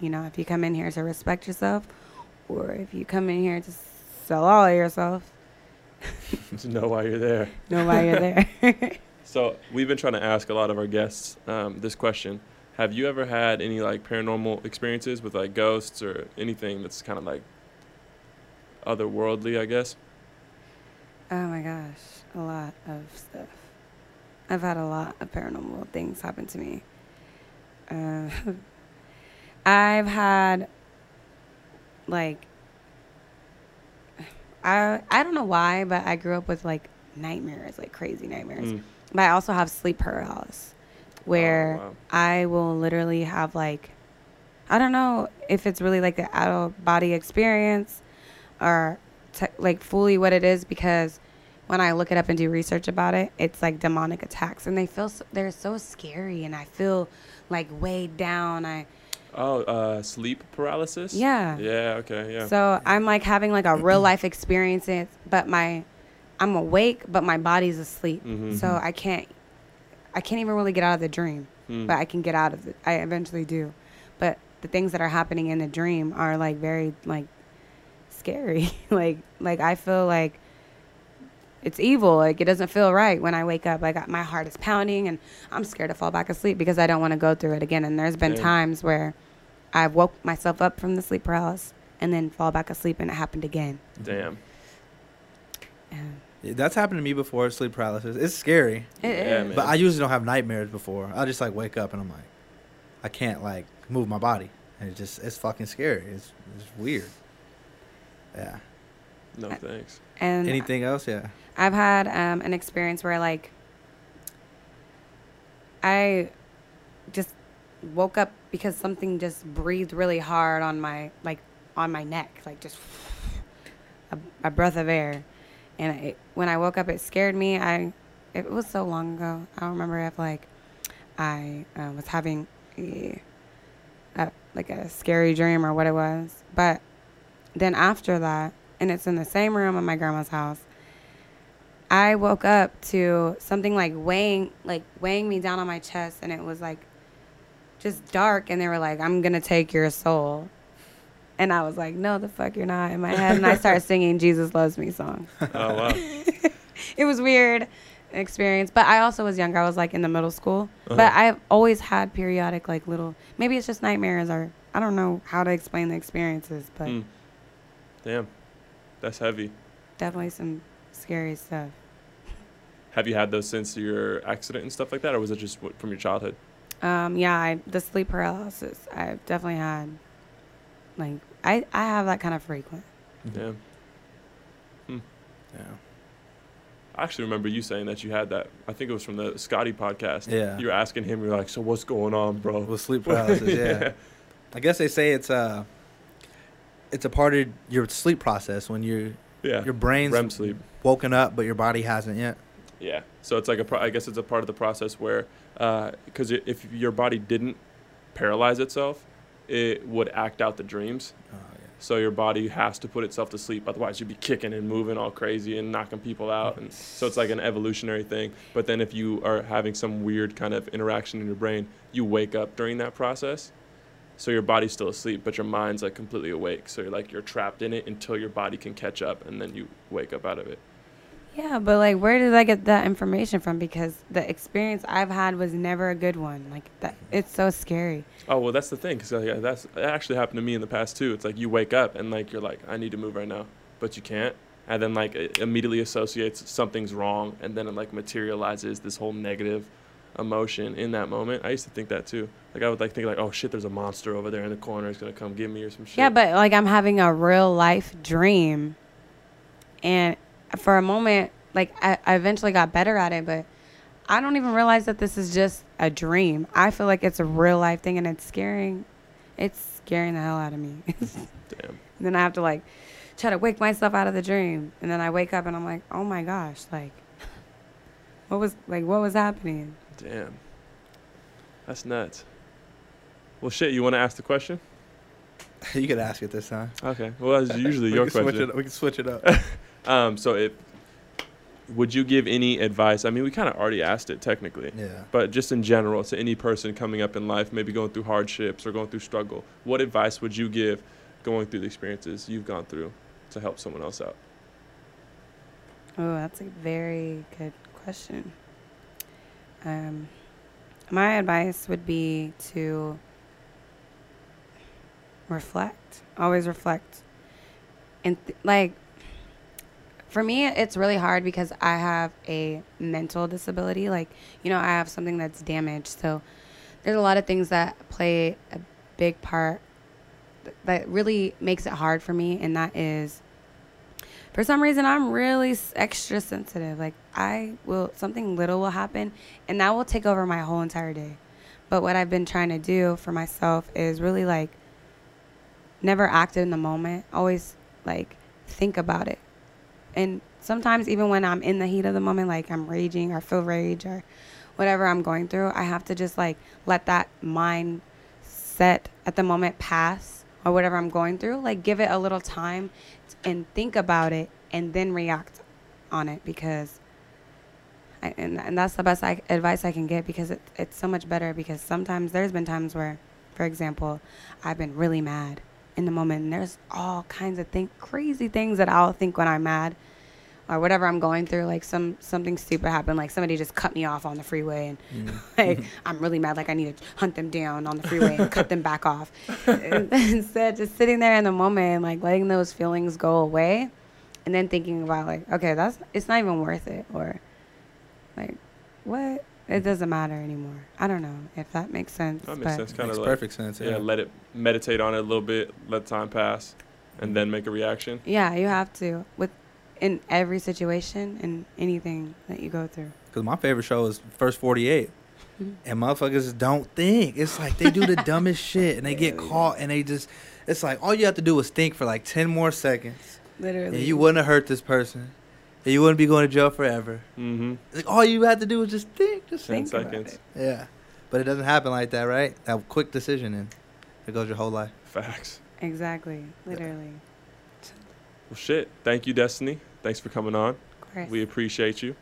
you know, if you come in here to respect yourself, or if you come in here to sell all of yourself, Just know why you're there. know why you're there. So we've been trying to ask a lot of our guests um, this question: Have you ever had any like paranormal experiences with like ghosts or anything that's kind of like otherworldly? I guess. oh my gosh, a lot of stuff. I've had a lot of paranormal things happen to me. Uh, I've had like I I don't know why, but I grew up with like nightmares, like crazy nightmares. Mm. But I also have sleep paralysis, where Oh, wow. I will literally have like I don't know if it's really like the out of body experience or te- like fully what it is because when I look it up and do research about it, it's like demonic attacks and they feel so, they're so scary and I feel like weighed down. I Oh, uh, sleep paralysis. yeah. Yeah. Okay. Yeah. So I'm like having like a real life experience, but my I'm awake, but my body's asleep. Mhm. So I can't I can't even really get out of the dream, Mm. but I can get out of it. I eventually do. But the things that are happening in the dream are like very like scary. like like I feel like it's evil. Like it doesn't feel right when I wake up. Like my heart is pounding and I'm scared to fall back asleep because I don't want to go through it again. And there's been Damn. times where I've woke myself up from the sleep paralysis and then fall back asleep and it happened again. Damn. And Yeah, That's happened to me before. Sleep paralysis. It's scary, it Yeah, is. man. but I usually don't have nightmares before. I just like wake up and I'm like, I can't like move my body, and it just it's fucking scary. It's it's weird. Yeah. No thanks. And Anything else? Yeah. I've had um, an experience where like I just woke up because something just breathed really hard on my like on my neck, like just a, a breath of air. And it, when I woke up, it scared me. I it was so long ago. I don't remember if like I uh, was having a, a like a scary dream or what it was. But then after that, and it's in the same room in my grandma's house. I woke up to something like weighing like weighing me down on my chest and it was like just dark and they were like, I'm gonna take your soul. And I was like, No, the fuck you're not in my head and I started singing Jesus Loves Me song. Oh wow. It was weird experience. But I also was younger. I was like in the middle school. But Uh-huh. I've always had periodic like little maybe it's just nightmares or I don't know how to explain the experiences, but Mm. Damn. That's heavy. definitely some scary stuff. Have you had those since your accident and stuff like that, or was it just from your childhood? Um, yeah, I, the sleep paralysis. I've definitely had. Like, I I have that kind of frequent. Mm-hmm. Yeah. Hmm. Yeah. I actually remember you saying that you had that. I think it was from the Scotty podcast. Yeah. You were asking him, you're like, so what's going on, bro? With sleep paralysis, yeah. I guess they say it's a it's a part of your sleep process when you yeah. your brain's REM sleep. woken up, but your body hasn't yet. Yeah. So it's like a. Pro- I guess it's a part of the process where, uh, because if your body didn't paralyze itself, it would act out the dreams. Oh, yeah. So your body has to put itself to sleep, otherwise you'd be kicking and moving all crazy and knocking people out. And so it's like an evolutionary thing. But then if you are having some weird kind of interaction in your brain, you wake up during that process. So your body's still asleep, but your mind's like completely awake. So you're like you're trapped in it until your body can catch up, and then you wake up out of it. Yeah, but like, where did I get that information from? Because the experience I've had was never a good one. Like that, it's so scary. Oh well, that's the thing, because yeah, that's that actually happened to me in the past too. It's like you wake up and like you're like, I need to move right now, but you can't, and then like it immediately associates something's wrong, and then it like materializes this whole negative emotion in that moment. I used to think that too. Like I would like think like, oh shit, there's a monster over there in the corner. It's gonna come get me or some shit. Yeah, but like I'm having a real life dream, and for a moment, like I, I eventually got better at it, but I don't even realize that this is just a dream. I feel like it's a real life thing, and it's scaring. It's scaring the hell out of me. damn. And then I have to like try to wake myself out of the dream, and then I wake up and I'm like, oh my gosh, like what was like what was happening? Damn. That's nuts. Well, shit. You want to ask the question? you could ask it this time. Okay. Well, that's usually we your can switch question. it. We can switch it up. Um. So, if would you give any advice? I mean, we kind of already asked it technically. yeah. But just in general, to any person coming up in life, maybe going through hardships or going through struggle, what advice would you give going through the experiences you've gone through to help someone else out? Oh, that's a very good question. Um, my advice would be to reflect. Always reflect. And th- like, for me, it's really hard because I have a mental disability. Like, you know, I have something that's damaged. So there's a lot of things that play a big part that really makes it hard for me. And that is for some reason I'm really extra sensitive. Like I will something little will happen and that will take over my whole entire day. But what I've been trying to do for myself is really like never act in the moment. Always like think about it. And sometimes even when I'm in the heat of the moment like I'm raging or feel rage or whatever I'm going through, I have to just like let that mind set at the moment pass or whatever I'm going through, like give it a little time and think about it and then react on it because I, and, and that's the best I, advice I can get because it, it's so much better because sometimes there's been times where for example I've been really mad in the moment and there's all kinds of think crazy things that I'll think when I'm mad or whatever I'm going through like some something stupid happened like somebody just cut me off on the freeway and Mm. like I'm really mad like I need to hunt them down on the freeway and cut them back off instead just sitting there in the moment and like letting those feelings go away and then thinking about like okay that's it's not even worth it or like what it doesn't matter anymore I don't know if that makes sense That makes but sense. Kind Makes of like perfect sense. yeah. Yeah. let it meditate on it a little bit, let time pass, and then make a reaction. yeah you have to with in every situation and anything that you go through Because my favorite show is First 48. Mhm. And motherfuckers don't think. It's like they do the dumbest shit and they get caught and they just, it's like all you have to do is think for like 10 more seconds. literally And you wouldn't have hurt this person. And you wouldn't be going to jail forever. Mm-hmm. Like all you had to do was just think. Just Ten think. about seconds. it. Yeah. But it doesn't happen like that, right? That quick decision and it goes your whole life. Facts. exactly literally Well, shit. Thank you, Destiny. Thanks for coming on. of We appreciate you.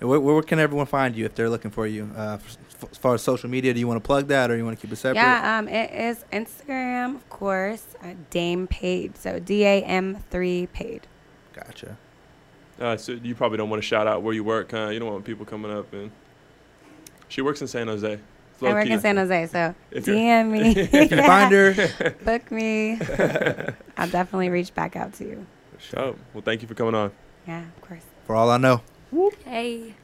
Where, where can everyone find you if they're looking for you? Uh, f- as far as social media, do you want to plug that or you want to keep it separate? Yeah, um, it is Instagram, of course, uh, Dame Paid. So D A M three Paid. Gotcha. Uh, so you probably don't want to shout out where you work, huh? You don't want people coming up and. She works in San Jose. It's I work low-key. in San Jose, so If you're- DM me, If you find her, book me. I'll definitely reach back out to you. Oh, well, thank you for coming on. Yeah, of course. for all I know. Hey.